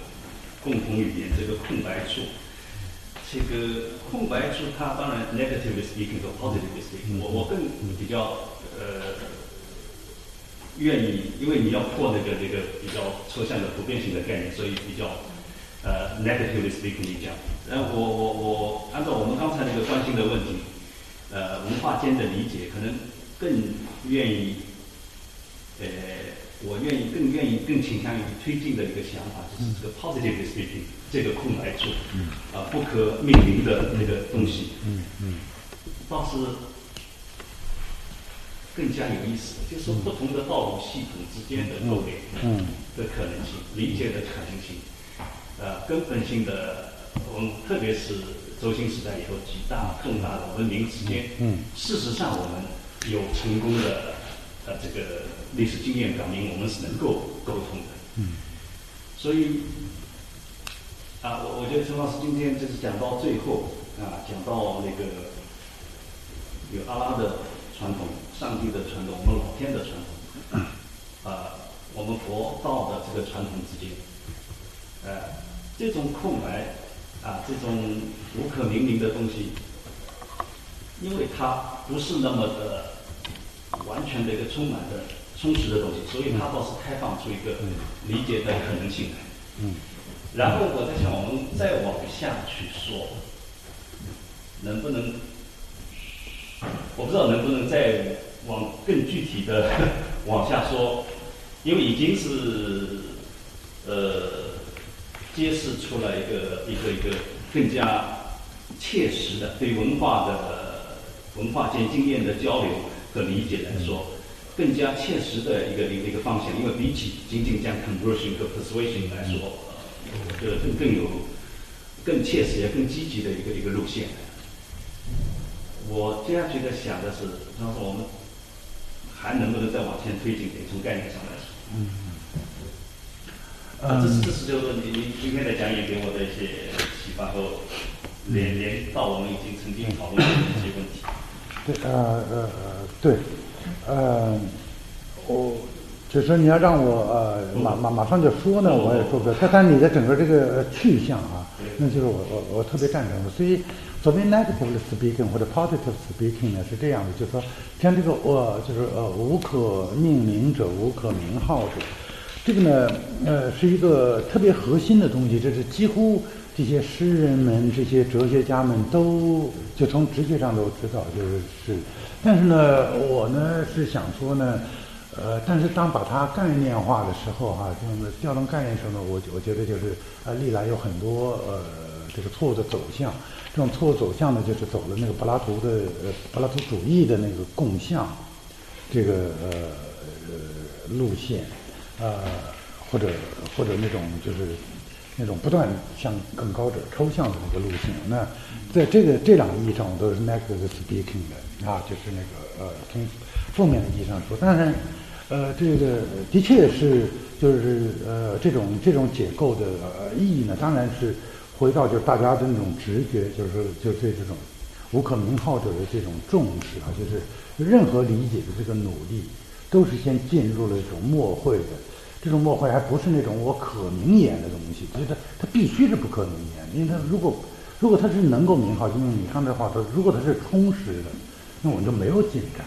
共同语言这个空白处，这个空白处它当然 negatively speaking 和 positively speaking，我我更比较呃愿意，因为你要破那个那个比较抽象的普遍性的概念，所以比较呃 negatively speaking 你讲，然后我我我按照我们刚才那个关心的问题。呃，文化间的理解可能更愿意，呃，我愿意更愿意更倾向于推进的一个想法，就是这个 positive speaking 这个空白处，啊、不可命名的那个东西，嗯嗯。倒是更加有意思，就是不同的道路系统之间的勾连嗯的可能性，理解的可能性，呃，根本性的，我们特别是轴心时代以后几大重大的文明之间，嗯。事实上我们有成功的呃这个历史经验表明，我们是能够沟通的。嗯所以啊，我我觉得陈老师今天就是讲到最后啊，讲到那个有阿拉的传统、上帝的传统、我们老天的传统，啊，我们佛道的这个传统之间，呃，这种空白啊，这种无可名名的东西，因为它不是那么的完全的一个充满的充实的东西，所以它倒是开放出一个理解的可能性来。嗯然后我在想，我们再往下去说，能不能？我不知道能不能再往更具体的往下说，因为已经是呃揭示出来一个一个一个更加切实的对文化的文化间经验的交流和理解来说，更加切实的一个一个一个方向。因为比起仅仅讲 conversion 和 persuasion 来说，呃我觉得更更有更切实也更积极的一个一个路线。我接下去在想的是，然后我们还能不能再往前推进点？从概念上来说，嗯啊，这是这是就是说你你今天的讲演给我的一些启发和连连到我们已经曾经讨论过的一些问题。对，呃呃呃，对，呃，我就是说你要让我呃马马马上就说呢，我也说不了。但但你的整个这个呃去向啊，那就是我我我特别赞成的。所以所谓 negative speaking 或者 positive speaking 呢是这样的，就是说像这个我就是呃无可命名者，无可名号者。这个呢，呃，是一个特别核心的东西，这是几乎这些诗人们、这些哲学家们都就从直觉上都知道，就是是。但是呢，我呢是想说呢，呃，但是当把它概念化的时候哈、就是调动概念的时候呢，我我觉得就是呃，历来有很多呃这个错误的走向，这种错误走向呢，就是走了那个柏拉图的呃柏拉图主义的那个共向这个呃呃路线。呃，或者或者那种就是那种不断向更高者抽象的那个路径。那在这个这两个意义上，我都是 negative speaking 的啊，就是那个呃从负面的意义上说。当然，呃，这个的确是就是呃这种这种解构的、呃、意义呢，当然是回到就是大家的那种直觉，就是就对这种无可名号者的这种重视啊，就是任何理解的这个努力。都是先进入了一种默会的，这种默会还不是那种我可名言的东西，就是它它必须是不可名言，因为它如果如果它是能够名号，就用你刚才话说，如果它是充实的，那我们就没有进展。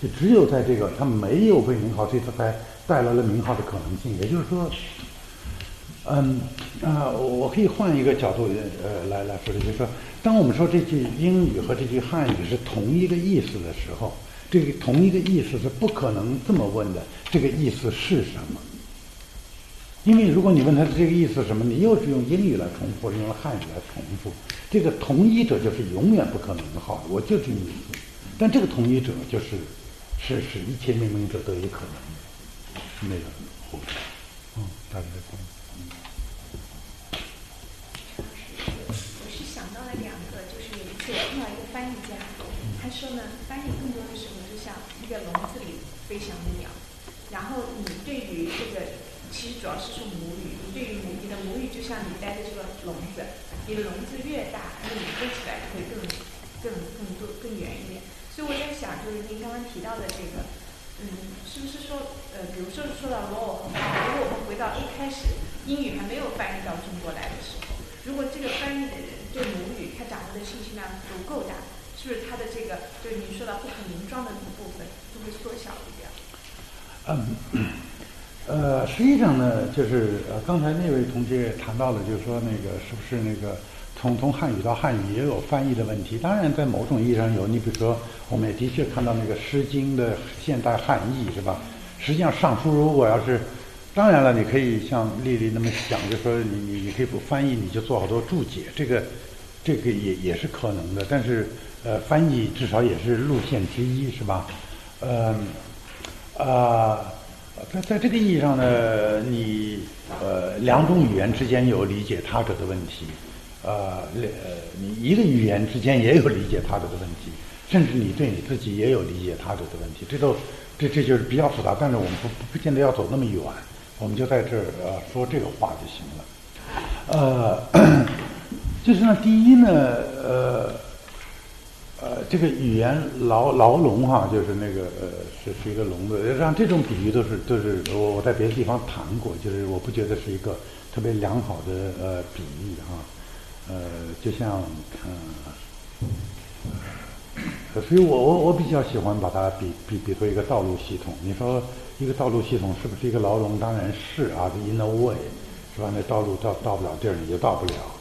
就只有在这个他没有被名号，所以他才带来了名号的可能性。也就是说，嗯啊、我可以换一个角度呃来来说，就是说，当我们说这句英语和这句汉语是同一个意思的时候，这个同一个意思是不可能这么问的，这个意思是什么？因为如果你问他的这个意思是什么，你又是用英语来重复，或者用汉语来重复，这个同一者就是永远不可能的。好，我就这个意思。但这个同一者就是是使一切命名者得以可能的那个后者。嗯，大家在看。我是想到了两个，就是有一次我碰到一个翻译家，他说呢，翻译更多的时候就像一个笼子里飞翔的鸟，然后你对于这个其实主要是说母语，你对于母你的母语就像你待的这个笼子，你的笼子越大，那你飞起来就会更更更多更远一点。所以我在想，就是您刚刚提到的这个，嗯，是不是说，呃，比如说说到 law，如果我们回到一开始英语还没有翻译到中国来的时候，如果这个翻译的人对母语他掌握的信息量足够大，是不是他的这个就是您说到不可名状的那个部分就会缩小一点？嗯，呃，实际上呢，就是呃，刚才那位同学也谈到了，就是说那个是不是那个从从汉语到汉语也有翻译的问题？当然，在某种意义上有。你比如说，我们也的确看到那个《诗经》的现代汉译，是吧？实际上，尚书如果要是，当然了，你可以像丽丽那么想，就说你你你可以不翻译，你就做好多注解，这个这个也也是可能的。但是，呃，翻译至少也是路线之一，是吧？嗯、啊，在在这个意义上呢，你呃两种语言之间有理解他者的问题，呃，你一个语言之间也有理解他者的问题，甚至你对你自己也有理解他者的问题，这都这这就是比较复杂，但是我们不不不见得要走那么远，我们就在这儿呃说这个话就行了，呃，(coughs) 就是呢，第一呢，呃。呃，这个语言牢牢笼哈，就是那个呃，是是一个笼子。让这种比喻都是都是我我在别的地方谈过，就是我不觉得是一个特别良好的呃比喻哈。呃，就像嗯、呃，所以我我我比较喜欢把它比比比作一个道路系统。你说一个道路系统是不是一个牢笼？当然是啊，in a way，是吧？那道路到到不了地儿，你就到不了。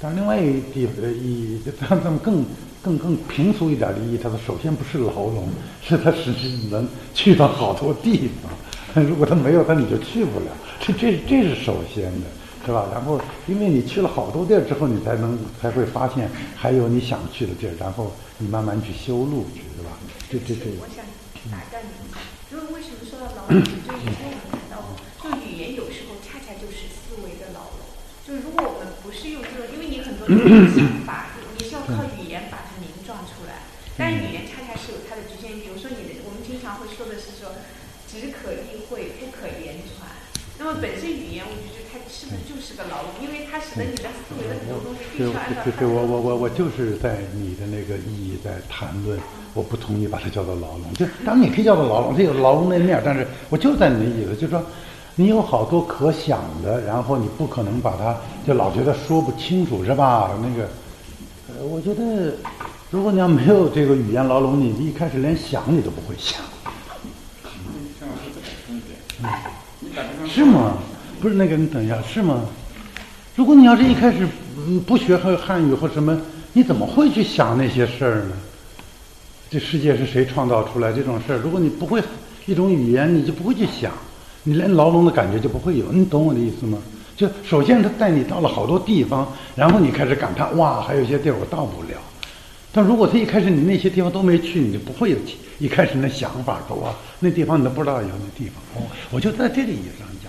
但是另外一地呃意，它这么更更更平俗一点的意义，它的首先不是牢笼，是它使你能去到好多地方。(laughs) 如果它没有，它你就去不了。这这这是首先的，是吧？然后因为你去了好多地儿之后，你才能才会发现还有你想去的地儿，然后你慢慢去修路去，是吧？这这这。我想打断你一下，因为为什么说到牢笼，就 (laughs) 以前我们谈到过，就语言有时候恰恰就是思维的牢笼。就是如果我们不是用这个，因为你很多的想法，你是要靠语言把它凝状出来，但是语言恰恰是有它的局限。比如说你的，我们经常会说的是说，只可意会，不可言传。那么本身语言，我就觉得它是不是就是个牢笼？因为它使得你的思维的很多东西必对须要按照对对，我我我我就是在你的那个意义在谈论，我不同意把它叫做牢笼。就当然你可以叫做牢笼，这有牢笼那面儿，但是我就在你的意思，就是说你有好多可想的，然后你不可能把它就老觉得说不清楚，是吧？那个，呃，我觉得如果你要没有这个语言牢笼，你一开始连想你都不会想，是吗？不是那个，你等一下，是吗？如果你要是一开始嗯不学汉汉语或什么，你怎么会去想那些事儿呢？这世界是谁创造出来这种事儿？如果你不会一种语言，你就不会去想，你连牢笼的感觉就不会有。你懂我的意思吗？就首先他带你到了好多地方，然后你开始感叹哇，还有一些地儿我到不了。但如果他一开始你那些地方都没去，你就不会有起一开始那想法说哇，那地方你都不知道有那地方。哦，我就在这个意思上讲。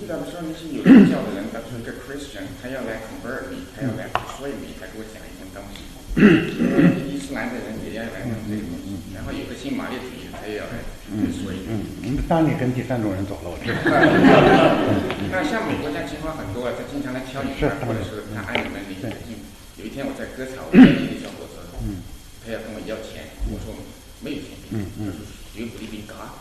你打比说你是有宗教的人，打比说一个 Christian，他要来 convert 你，他要来 persuade 你，他给我讲一件东西。(laughs) 伊斯兰的人也要来弄这个东西，然后有个新马列主义，他也要来 persuade 当你跟第三种人走了，我知道。(laughs) 那像美国这样情况很多啊，他经常来挑你看，或者是他按你们领进。有一天我在割草，我在一个小伙子，他要跟我要钱，我说没有钱给你，他说 You believe in God？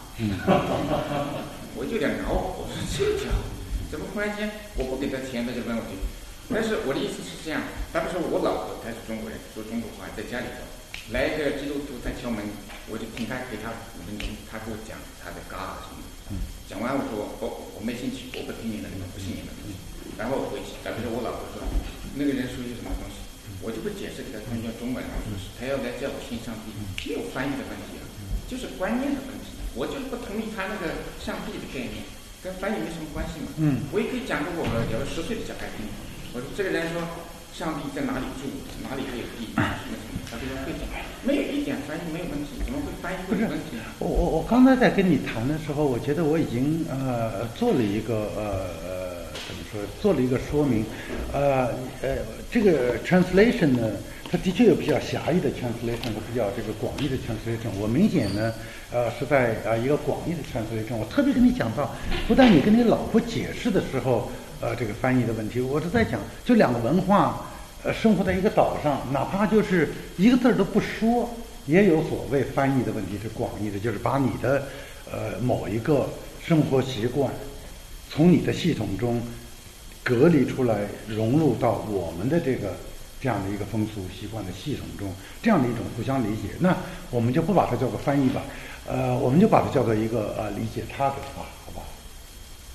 我就有点恼火，我说这家伙怎么忽然间我不给他钱，他就问我去？但是我的意思是这样，打比说我老婆她是中国人，说中国话，在家里头来一个基督徒在敲门，我就听他给他他在干什么。讲完我说我我没兴趣，我不听你的，你们不信你的。然后回去，比如说我老婆说那个人说些什么东西，我就不解释给他，听用中文，然说是他要来叫我信上帝，没有翻译的问题啊，就是观念的问题。我就是不同意他那个上帝的概念，跟翻译没什么关系嘛。嗯。我也可以讲给我有个十岁的小孩听，我说这个人说上帝在哪里住，哪里还有地，什么什么，他这个会讲，没有一点翻译没有问题，怎么会翻译会有问题？我我我刚才在跟你谈的时候，我觉得我已经呃做了一个呃呃怎么说，做了一个说明，呃呃这个 translation 呢，它的确有比较狭义的 translation 和比较这个广义的 translation。我明显呢呃是在呃一个广义的 translation。我特别跟你讲到，不但你跟你老婆解释的时候，呃这个翻译的问题，我是在讲就两个文化呃生活在一个岛上，哪怕就是一个字儿都不说。也有所谓翻译的问题是广义的，就是把你的呃某一个生活习惯从你的系统中隔离出来，融入到我们的这个这样的一个风俗习惯的系统中，这样的一种互相理解，那我们就不把它叫做翻译吧，呃，我们就把它叫做一个呃理解他的吧，好吧？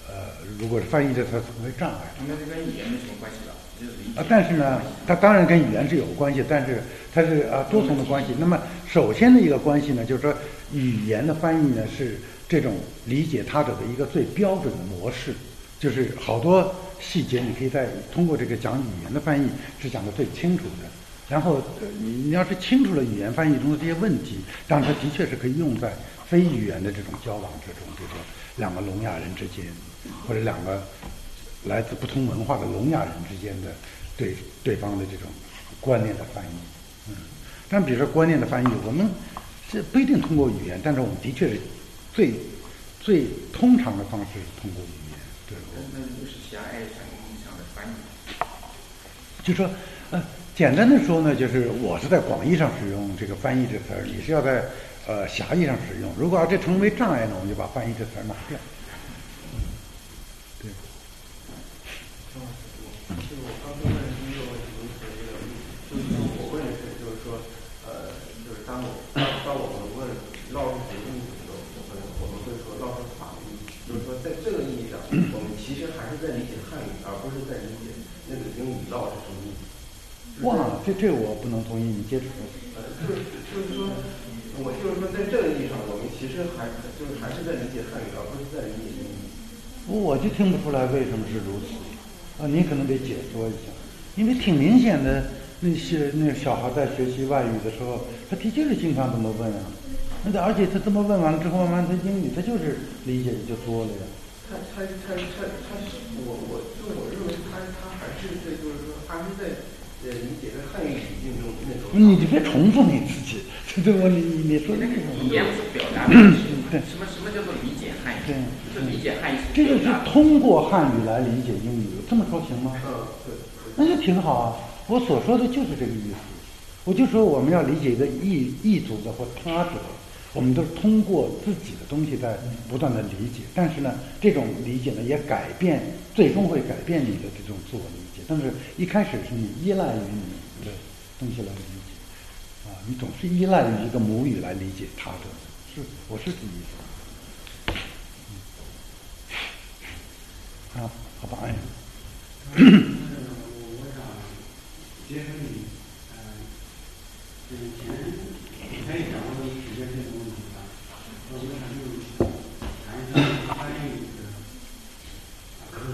呃，如果是翻译的，它成为障碍。那这跟语言没什么关系了，就是。啊，但是呢，它当然跟语言是有关系，但是它是啊多重的关系。那么首先的一个关系呢，就是说语言的翻译呢是这种理解他者的一个最标准的模式，就是好多细节你可以在通过这个讲语言的翻译是讲的最清楚的。然后你你要是清楚了语言翻译中的这些问题，当然它的确是可以用在非语言的这种交往之中，比如说两个聋哑人之间，或者两个来自不同文化的聋哑人之间的对对方的这种观念的翻译，嗯，但比如说观念的翻译，我们是不一定通过语言，但是我们的确是最最通常的方式是通过语言，对，那那就是狭隘上意义上的翻译。就说呃，简单的说呢，就是我是在广义上使用这个翻译这词儿，你是要在呃狭义上使用。如果要这成为障碍呢，我们就把翻译这词儿拿掉。对。就是我刚才问的第一个问题，您说这个，就是我问的是，就是说，呃，就是当我当当我们问绕是什么意思的时候，我们我们会说绕是法律，就是说在这个意义上，我们其实还是在理解汉语，而不是在理解那个英语绕是什么意思。哇，这这我不能同意你接触。呃，就是就是说，我就是说，在这个意义上，我们其实还就是还是在理解汉语，而不是在理解英语。我就听不出来为什么是如此，啊，您可能得解说一下，因为挺明显的，那些那小孩在学习外语的时候，他的确是经常这么问啊，那而且他这么问完了之后，慢慢他英语他就是理解的就多了呀。他他他他他是我我就我认为他他还是在就是说还是在呃理解在汉语语境中那种。你就别重复你自己，(laughs) 对我你你你说那个这个语言是表达的东西对什么什么叫做理解汉语？对就是理解汉语这个是通过汉语来理解英语，这么说行吗？嗯，对。那就挺好啊。我所说的就是这个意思。我就说我们要理解一个异异族的或他者，我们都是通过自己的东西在不断的理解。但是呢，这种理解呢也改变，最终会改变你的这种自我理解。但是一开始是你依赖于你的东西来理解，啊，你总是依赖于一个母语来理解他的。是，我是这意思。啊，好吧，哎。我我想结合你，呃，嗯前以前也讲过一时间这个问题吧，我想就谈一下翻译的可能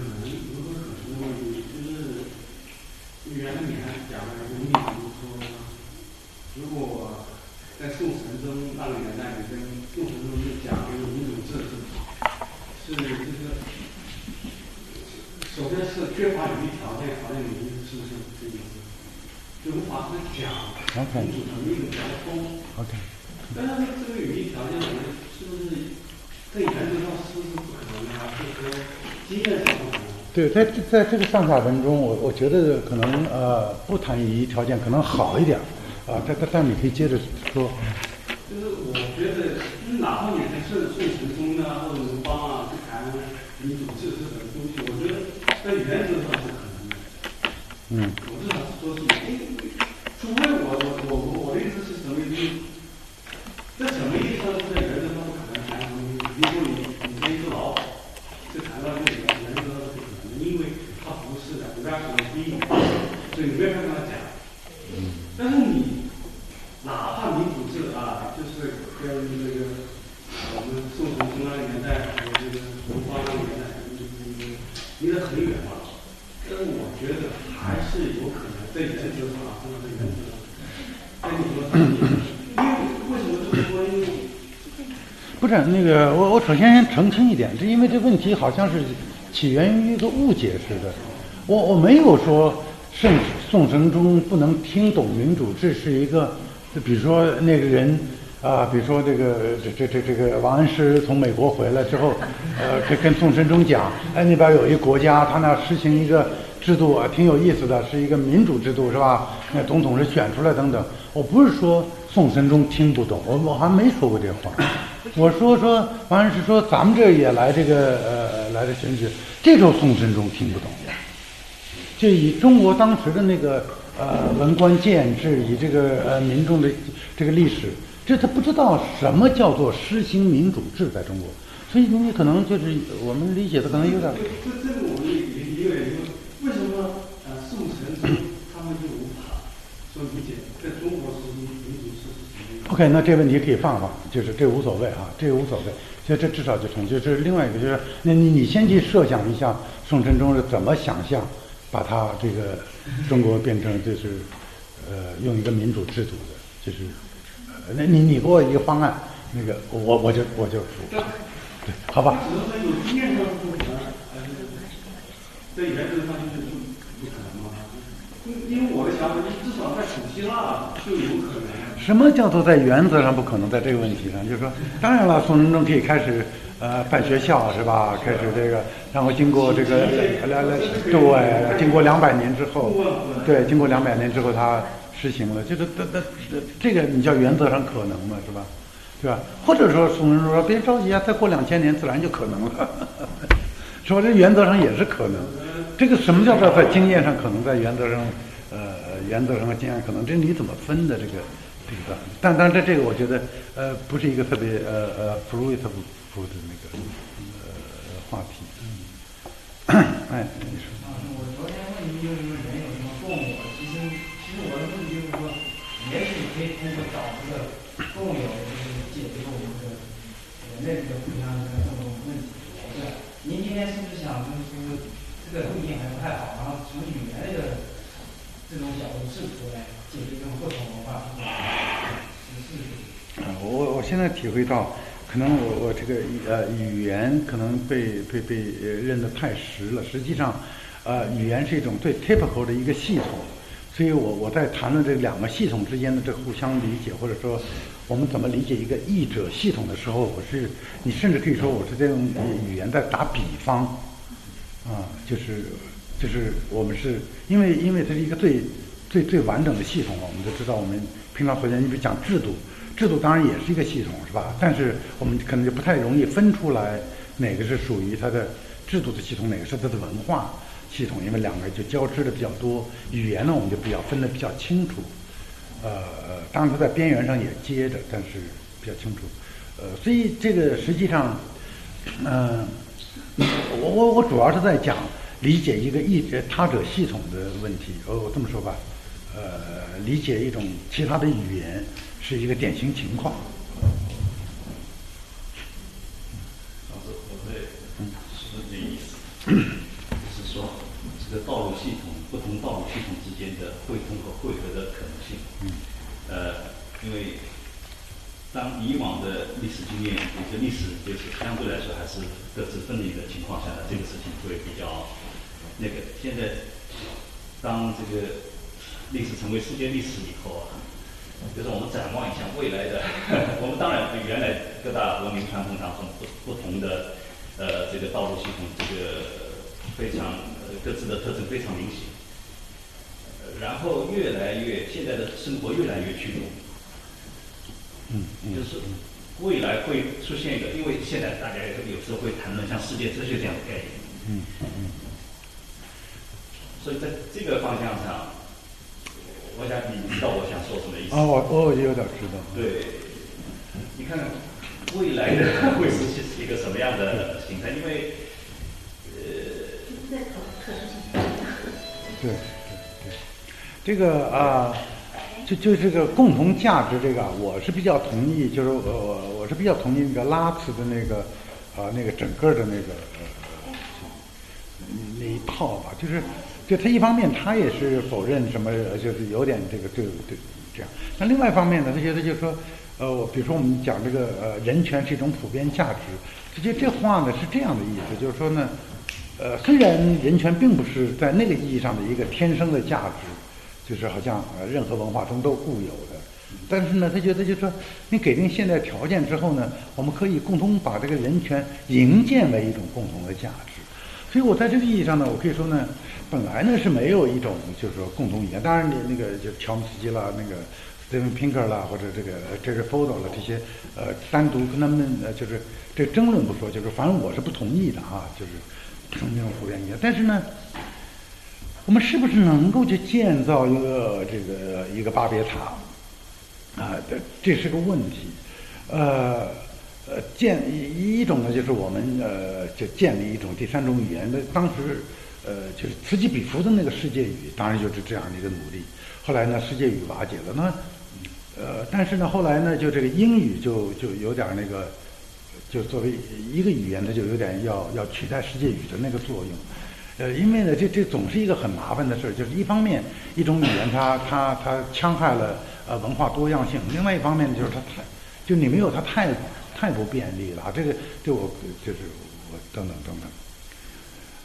如何可能的问题，就是原来你还讲了一个例子，说如果在宋神宗那个年代，你跟宋神宗就讲究民主制度，是就是。首先是缺乏语义条件，好像你意思是不是这意思？就无法是讲民主成立的比较通。OK。但是这个语义条件，我们，是不是在原则上是不是不可能的，还是说经验上不可能？对，在这在这个上下文中，我我觉得可能呃不谈语义条件可能好一点，啊，但但但你可以接着说。就是我觉得，就是哪怕你在宋宋神宗啊或者刘邦啊去谈民主制这种东西，我觉得在原则上是可能的。嗯。我至少是说是，除非我我我我的意思是什么意思？在什么意义上是在原则上不可能谈什么意思？比如说你你跟一只老虎，就谈到这个原则上是不可能的，因为它不是的，人家属于低语，所以你没有办法讲。但是你哪怕不是那个，我我首先澄清一点，这因为这问题好像是起源于一个误解似的。我我没有说宋宋神宗不能听懂民主制是一个，比如说那个人啊，比如说这个这这这这个王安石从美国回来之后，呃，跟跟宋神宗讲，哎，那边有一国家，他那实行一个制度啊，挺有意思的，是一个民主制度，是吧？那总统是选出来等等。我不是说宋神宗听不懂，我我还没说过这话。我说说完是说咱们这也来这个呃来这选举，这时候宋神宗听不懂。就以中国当时的那个呃文官建制，以这个呃民众的这个历史，这他不知道什么叫做实行民主制在中国，所以你可能就是我们理解的可能有点。这这个我们一个原因，为什么呃宋神宗他们就无法说理解在中国实行民主制是什么样？OK，那这问题可以放放，就是这无所谓啊，这个无所谓。所以这至少就成就。这是另外一个，就是那你你先去设想一下，宋真宗是怎么想象把他这个中国变成就是呃用一个民主制度的，就是呃那你你给我一个方案，那个我我就我就服，对，好吧？因因为我的想法，你至少在古希腊就有可能。什么叫做在原则上不可能？在这个问题上，就是说，当然了，宋仁宗可以开始呃办学校是吧？开始这个，然后经过这个来来对，经过两百年之后，对，经过两百年之后，他实行了，就是这这这这个你叫原则上可能嘛，是吧？对吧？或者说宋仁宗说别着急啊，再过两千年自然就可能了，是吧？这原则上也是可能。这个什么叫做在经验上可能，在原则上，呃，原则上和经验可能，这你怎么分的这个？这个，但但这这个我觉得，呃，不是一个特别呃呃 fruitful 的那个呃话题。嗯，哎，你说。我昨天问你就是说人有什么共有？其实其实我的问题就是说，也许可以通过找这个共有，就是解决我们这个人类这个互相这个共同问题。对，您今天是不是想就是说这个路径还不太好，然后从语言这个这种角度试图来解决这种不同文化这种实事？啊，我我现在体会到，可能我我这个呃语言可能被被被呃认得太实了。实际上，呃，语言是一种最 typical 的一个系统，所以我我在谈论这两个系统之间的这个互相理解，或者说我们怎么理解一个译者系统的时候，我是你甚至可以说我是在用语言在打比方，啊，就是就是我们是因为因为它是一个最最最完整的系统嘛，我们都知道我们平常回来，你比如讲制度。制度当然也是一个系统，是吧？但是我们可能就不太容易分出来哪个是属于它的制度的系统，哪个是它的文化系统，因为两个就交织的比较多。语言呢，我们就比较分的比较清楚。呃，当然它在边缘上也接着，但是比较清楚。呃，所以这个实际上，嗯、我我我主要是在讲理解一个异他者系统的问题。呃，我这么说吧，呃，理解一种其他的语言。是一个典型情况。老师，我会是这意思，就是说这个道路系统不同道路系统之间的汇通和汇合的可能性。嗯。呃，因为当以往的历史经验，有些历史就是相对来说还是各自分离的情况下呢，这个事情会比较那个。现在当这个历史成为世界历史以后啊。就是我们展望一下未来的，我们当然对原来各大文明传统当中不不同的呃这个道路系统，这个非常各自的特征非常明显。然后越来越现在的生活越来越趋同，嗯嗯，就是未来会出现一个，因为现在大家有有时候会谈论像世界哲学这样的概念，嗯嗯，所以在这个方向上。我想你知道我想说什么意思啊？我我有点知道。对，你看未来的会是是一个什么样的形态？因为呃。对对对，这个啊，就就这个共同价值这个，我是比较同意，就是我我我是比较同意那个拉茨的那个啊那个整个的那个呃那一套吧，就是。就他一方面，他也是否认什么，就是有点这个对对这样。那另外一方面呢，他觉得就是说，呃，我比如说我们讲这个呃人权是一种普遍价值，这这这话呢是这样的意思，就是说呢，呃，虽然人权并不是在那个意义上的一个天生的价值，就是好像呃任何文化中都固有的，但是呢，他觉得就是说，你给定现在条件之后呢，我们可以共同把这个人权营建为一种共同的价值。所以我在这个意义上呢，我可以说呢，本来呢是没有一种就是说共同语言。当然，你那个就乔姆斯基啦，那个 Steven Pinker 啦，或者这个 Jerry Falwell 了这些，呃，单独跟他们呃就是这争论不说，就是反正我是不同意的啊，就是那种普遍语言。但是呢，我们是不是能够去建造一个这个一个巴别塔啊？这这是个问题，呃。呃，建一一种呢，就是我们呃，就建立一种第三种语言。那当时，呃，就是此起彼伏的那个世界语，当然就是这样的一个努力。后来呢，世界语瓦解了，那呃，但是呢，后来呢，就这个英语就就有点那个，就作为一个语言，它就有点要要取代世界语的那个作用。呃，因为呢，这这总是一个很麻烦的事儿，就是一方面一种语言它它它戕害了呃文化多样性，另外一方面就是它太就你没有它太。太不便利了，这个对我就是我等等等等。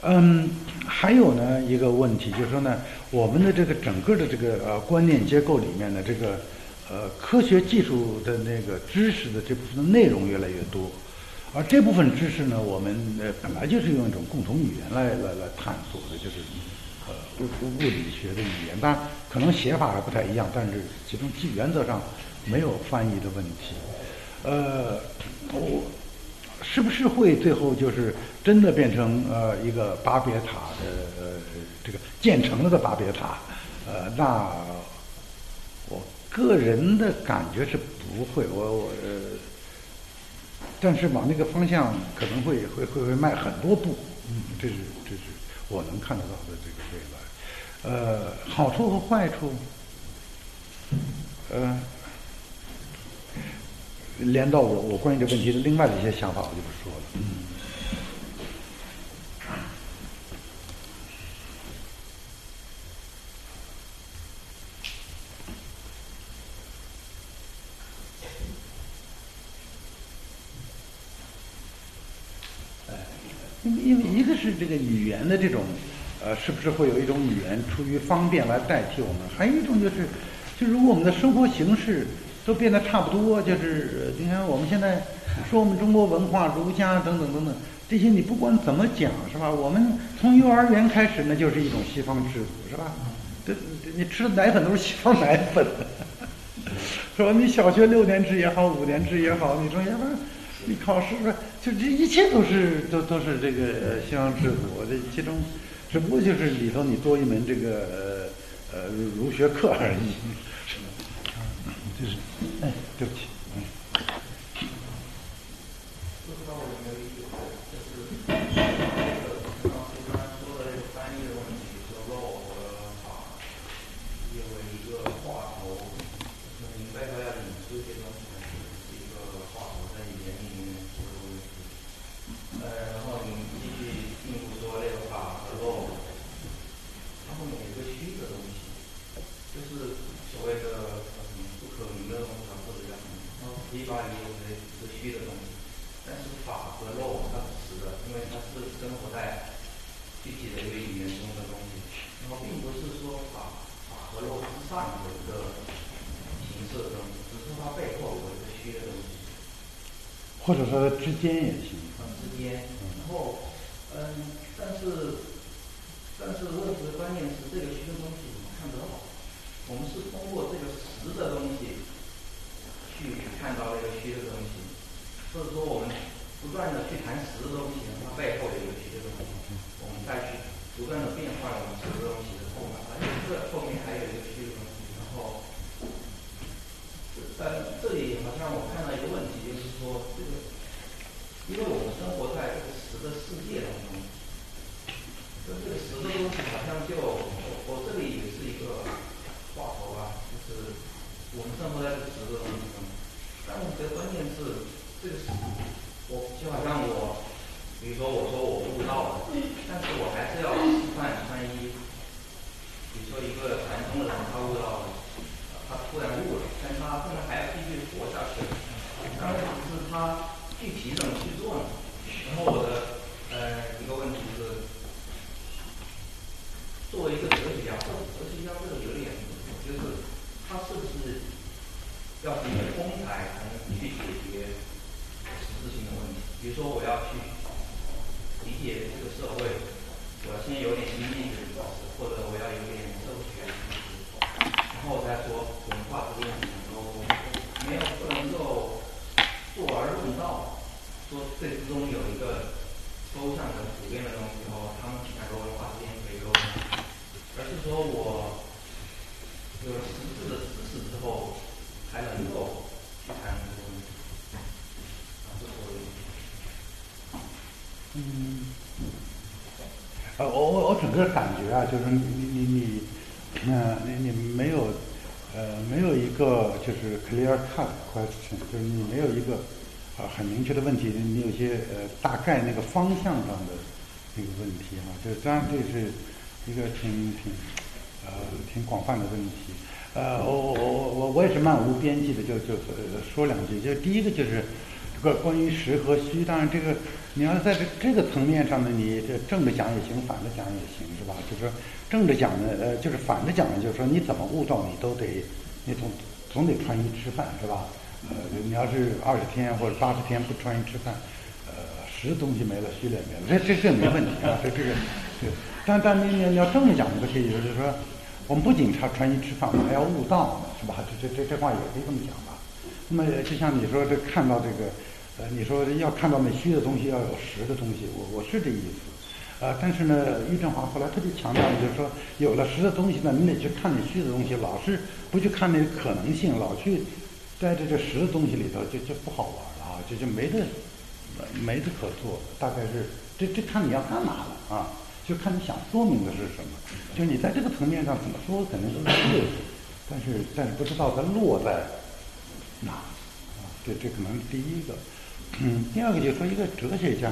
嗯，还有呢一个问题就是说呢，我们的这个整个的这个呃观念结构里面的这个呃科学技术的那个知识的这部分的内容越来越多，而这部分知识呢，我们呃本来就是用一种共同语言来来来探索的，就是呃物物理学的语言，当然可能写法还不太一样，但是其中基原则上没有翻译的问题。呃，我是不是会最后就是真的变成呃一个巴别塔的呃这个建成了的巴别塔？呃，那我个人的感觉是不会，我我呃，但是往那个方向可能会会会会迈很多步，嗯，这是这是我能看得到的这个未来。呃，好处和坏处，呃。连到我我关于这个问题的另外的一些想法，我就不说了。嗯。因为因为一个是这个语言的这种，呃，是不是会有一种语言出于方便来代替我们？还有一种就是，就如果我们的生活形式。都变得差不多，就是你看我们现在说我们中国文化、儒家等等等等这些，你不管怎么讲是吧？我们从幼儿园开始那就是一种西方制度是吧？这你吃的奶粉都是西方奶粉，(laughs) 是吧？你小学六年制也好，五年制也好，你说要不然你考试是？就这一切都是都都是这个西方制度，这其中只不过就是里头你多一门这个呃呃儒学课而已。是就是，哎，对不起，我我我整个感觉啊，就是你你你，呃，你你没有，呃，没有一个就是 clear cut question，就是你没有一个啊、很明确的问题，你有些呃大概那个方向上的那个问题哈、就是当然这是一个挺挺呃挺广泛的问题。呃，我我我我我也是漫无边际的，就就呃说两句。就第一个就是这个关于实和虚，当然这个你要在这这个层面上呢，你这正着讲也行，反着讲也行，是吧？就是正着讲呢，呃，就是反着讲呢，就是说你怎么悟道，你都得你总总得穿衣吃饭，是吧？呃，你要是二十天或者八十天不穿衣吃饭，呃，实东西没了，虚的也没了，这这这没问题啊，这这个对，但但你你要正着讲这个可以，就是说。我们不仅穿穿衣吃饭，我们还要悟道呢，是吧？这这这这话也可以这么讲吧。那么就像你说这看到这个，你说要看到那虚的东西，要有实的东西，我我是这意思。呃，但是呢，郁振华后来特别强调就是说，有了实的东西呢，你得去看那虚的东西，老是不去看那个可能性，老去在这个实的东西里头，就就不好玩了啊，就就没得没得可做，大概是这这看你要干嘛了啊。就看你想说明的是什么，就你在这个层面上怎么说肯定是对的，但是但是不知道它落在哪啊，这这可能是第一个。嗯，第二个就是说一个哲学家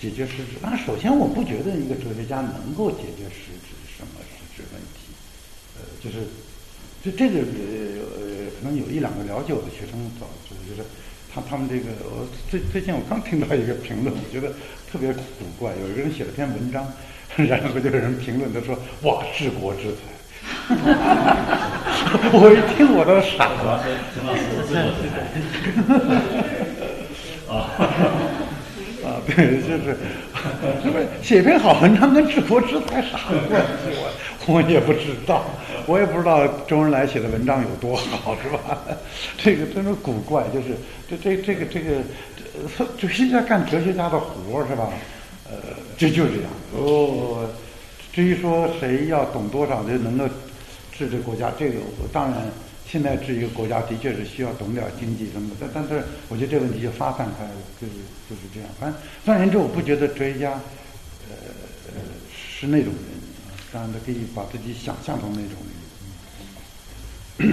解决实质，当然首先我不觉得一个哲学家能够解决实质什么实质问题，呃，就是就这个呃呃可能有一两个了解我的学生早就就是。他他们这个，我最最近我刚听到一个评论，我觉得特别古怪。有一个人写了篇文章，(laughs) 然后就有人评论，他说：“哇，治国之才。” (laughs) 我一听我都傻了陈老师。(laughs) 啊 (laughs) 啊，对，就是，是不是写篇好文章跟治国之才啥关系？我我也不知道。我也不知道周恩来写的文章有多好，是吧？这个真是古怪，就是这这这个这个，哲学家干哲学家的活是吧？呃，这就这样。哦，至于说谁要懂多少就能够治这国家，这个我当然现在治一个国家的确是需要懂点经济什么的，但但是我觉得这个问题就发散开了，就是就是这样。反正总而言之，我不觉得哲学家呃是那种人，当然他可以把自己想象成那种人。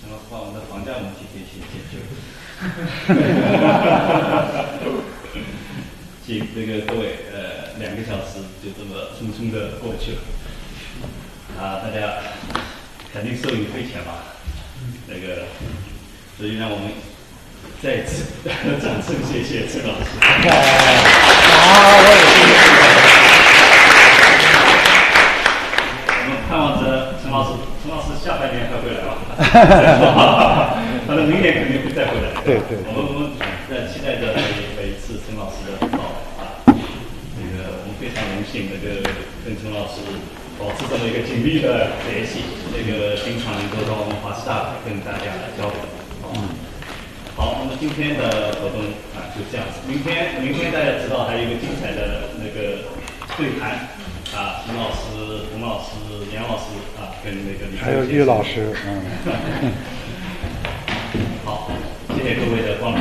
陈老师把我们的房价问题给解解决了。(laughs) 请那个各位，呃，两个小时就这么匆匆的过去了，啊，大家肯定受益匪浅吧？那个，所以让我们再次 (laughs) 掌声谢谢陈老师。好，我们盼望着陈老师，陈老师下半年还会来吧？他的明年肯定会再回来。对对我们我们在期待着每每一次陈老师的到来啊。那个我们非常荣幸，那个跟陈老师保持这么一个紧密的联系，那个经常能够到我们华师大跟大家来交流。嗯。好，那么今天的活动啊就这样子。明天明天大家知道还有一个精彩的那个对谈啊，陈老师、洪老师、杨老师啊，跟那个李还有玉老师，(laughs) 嗯。(laughs) 好，谢谢各位的光临。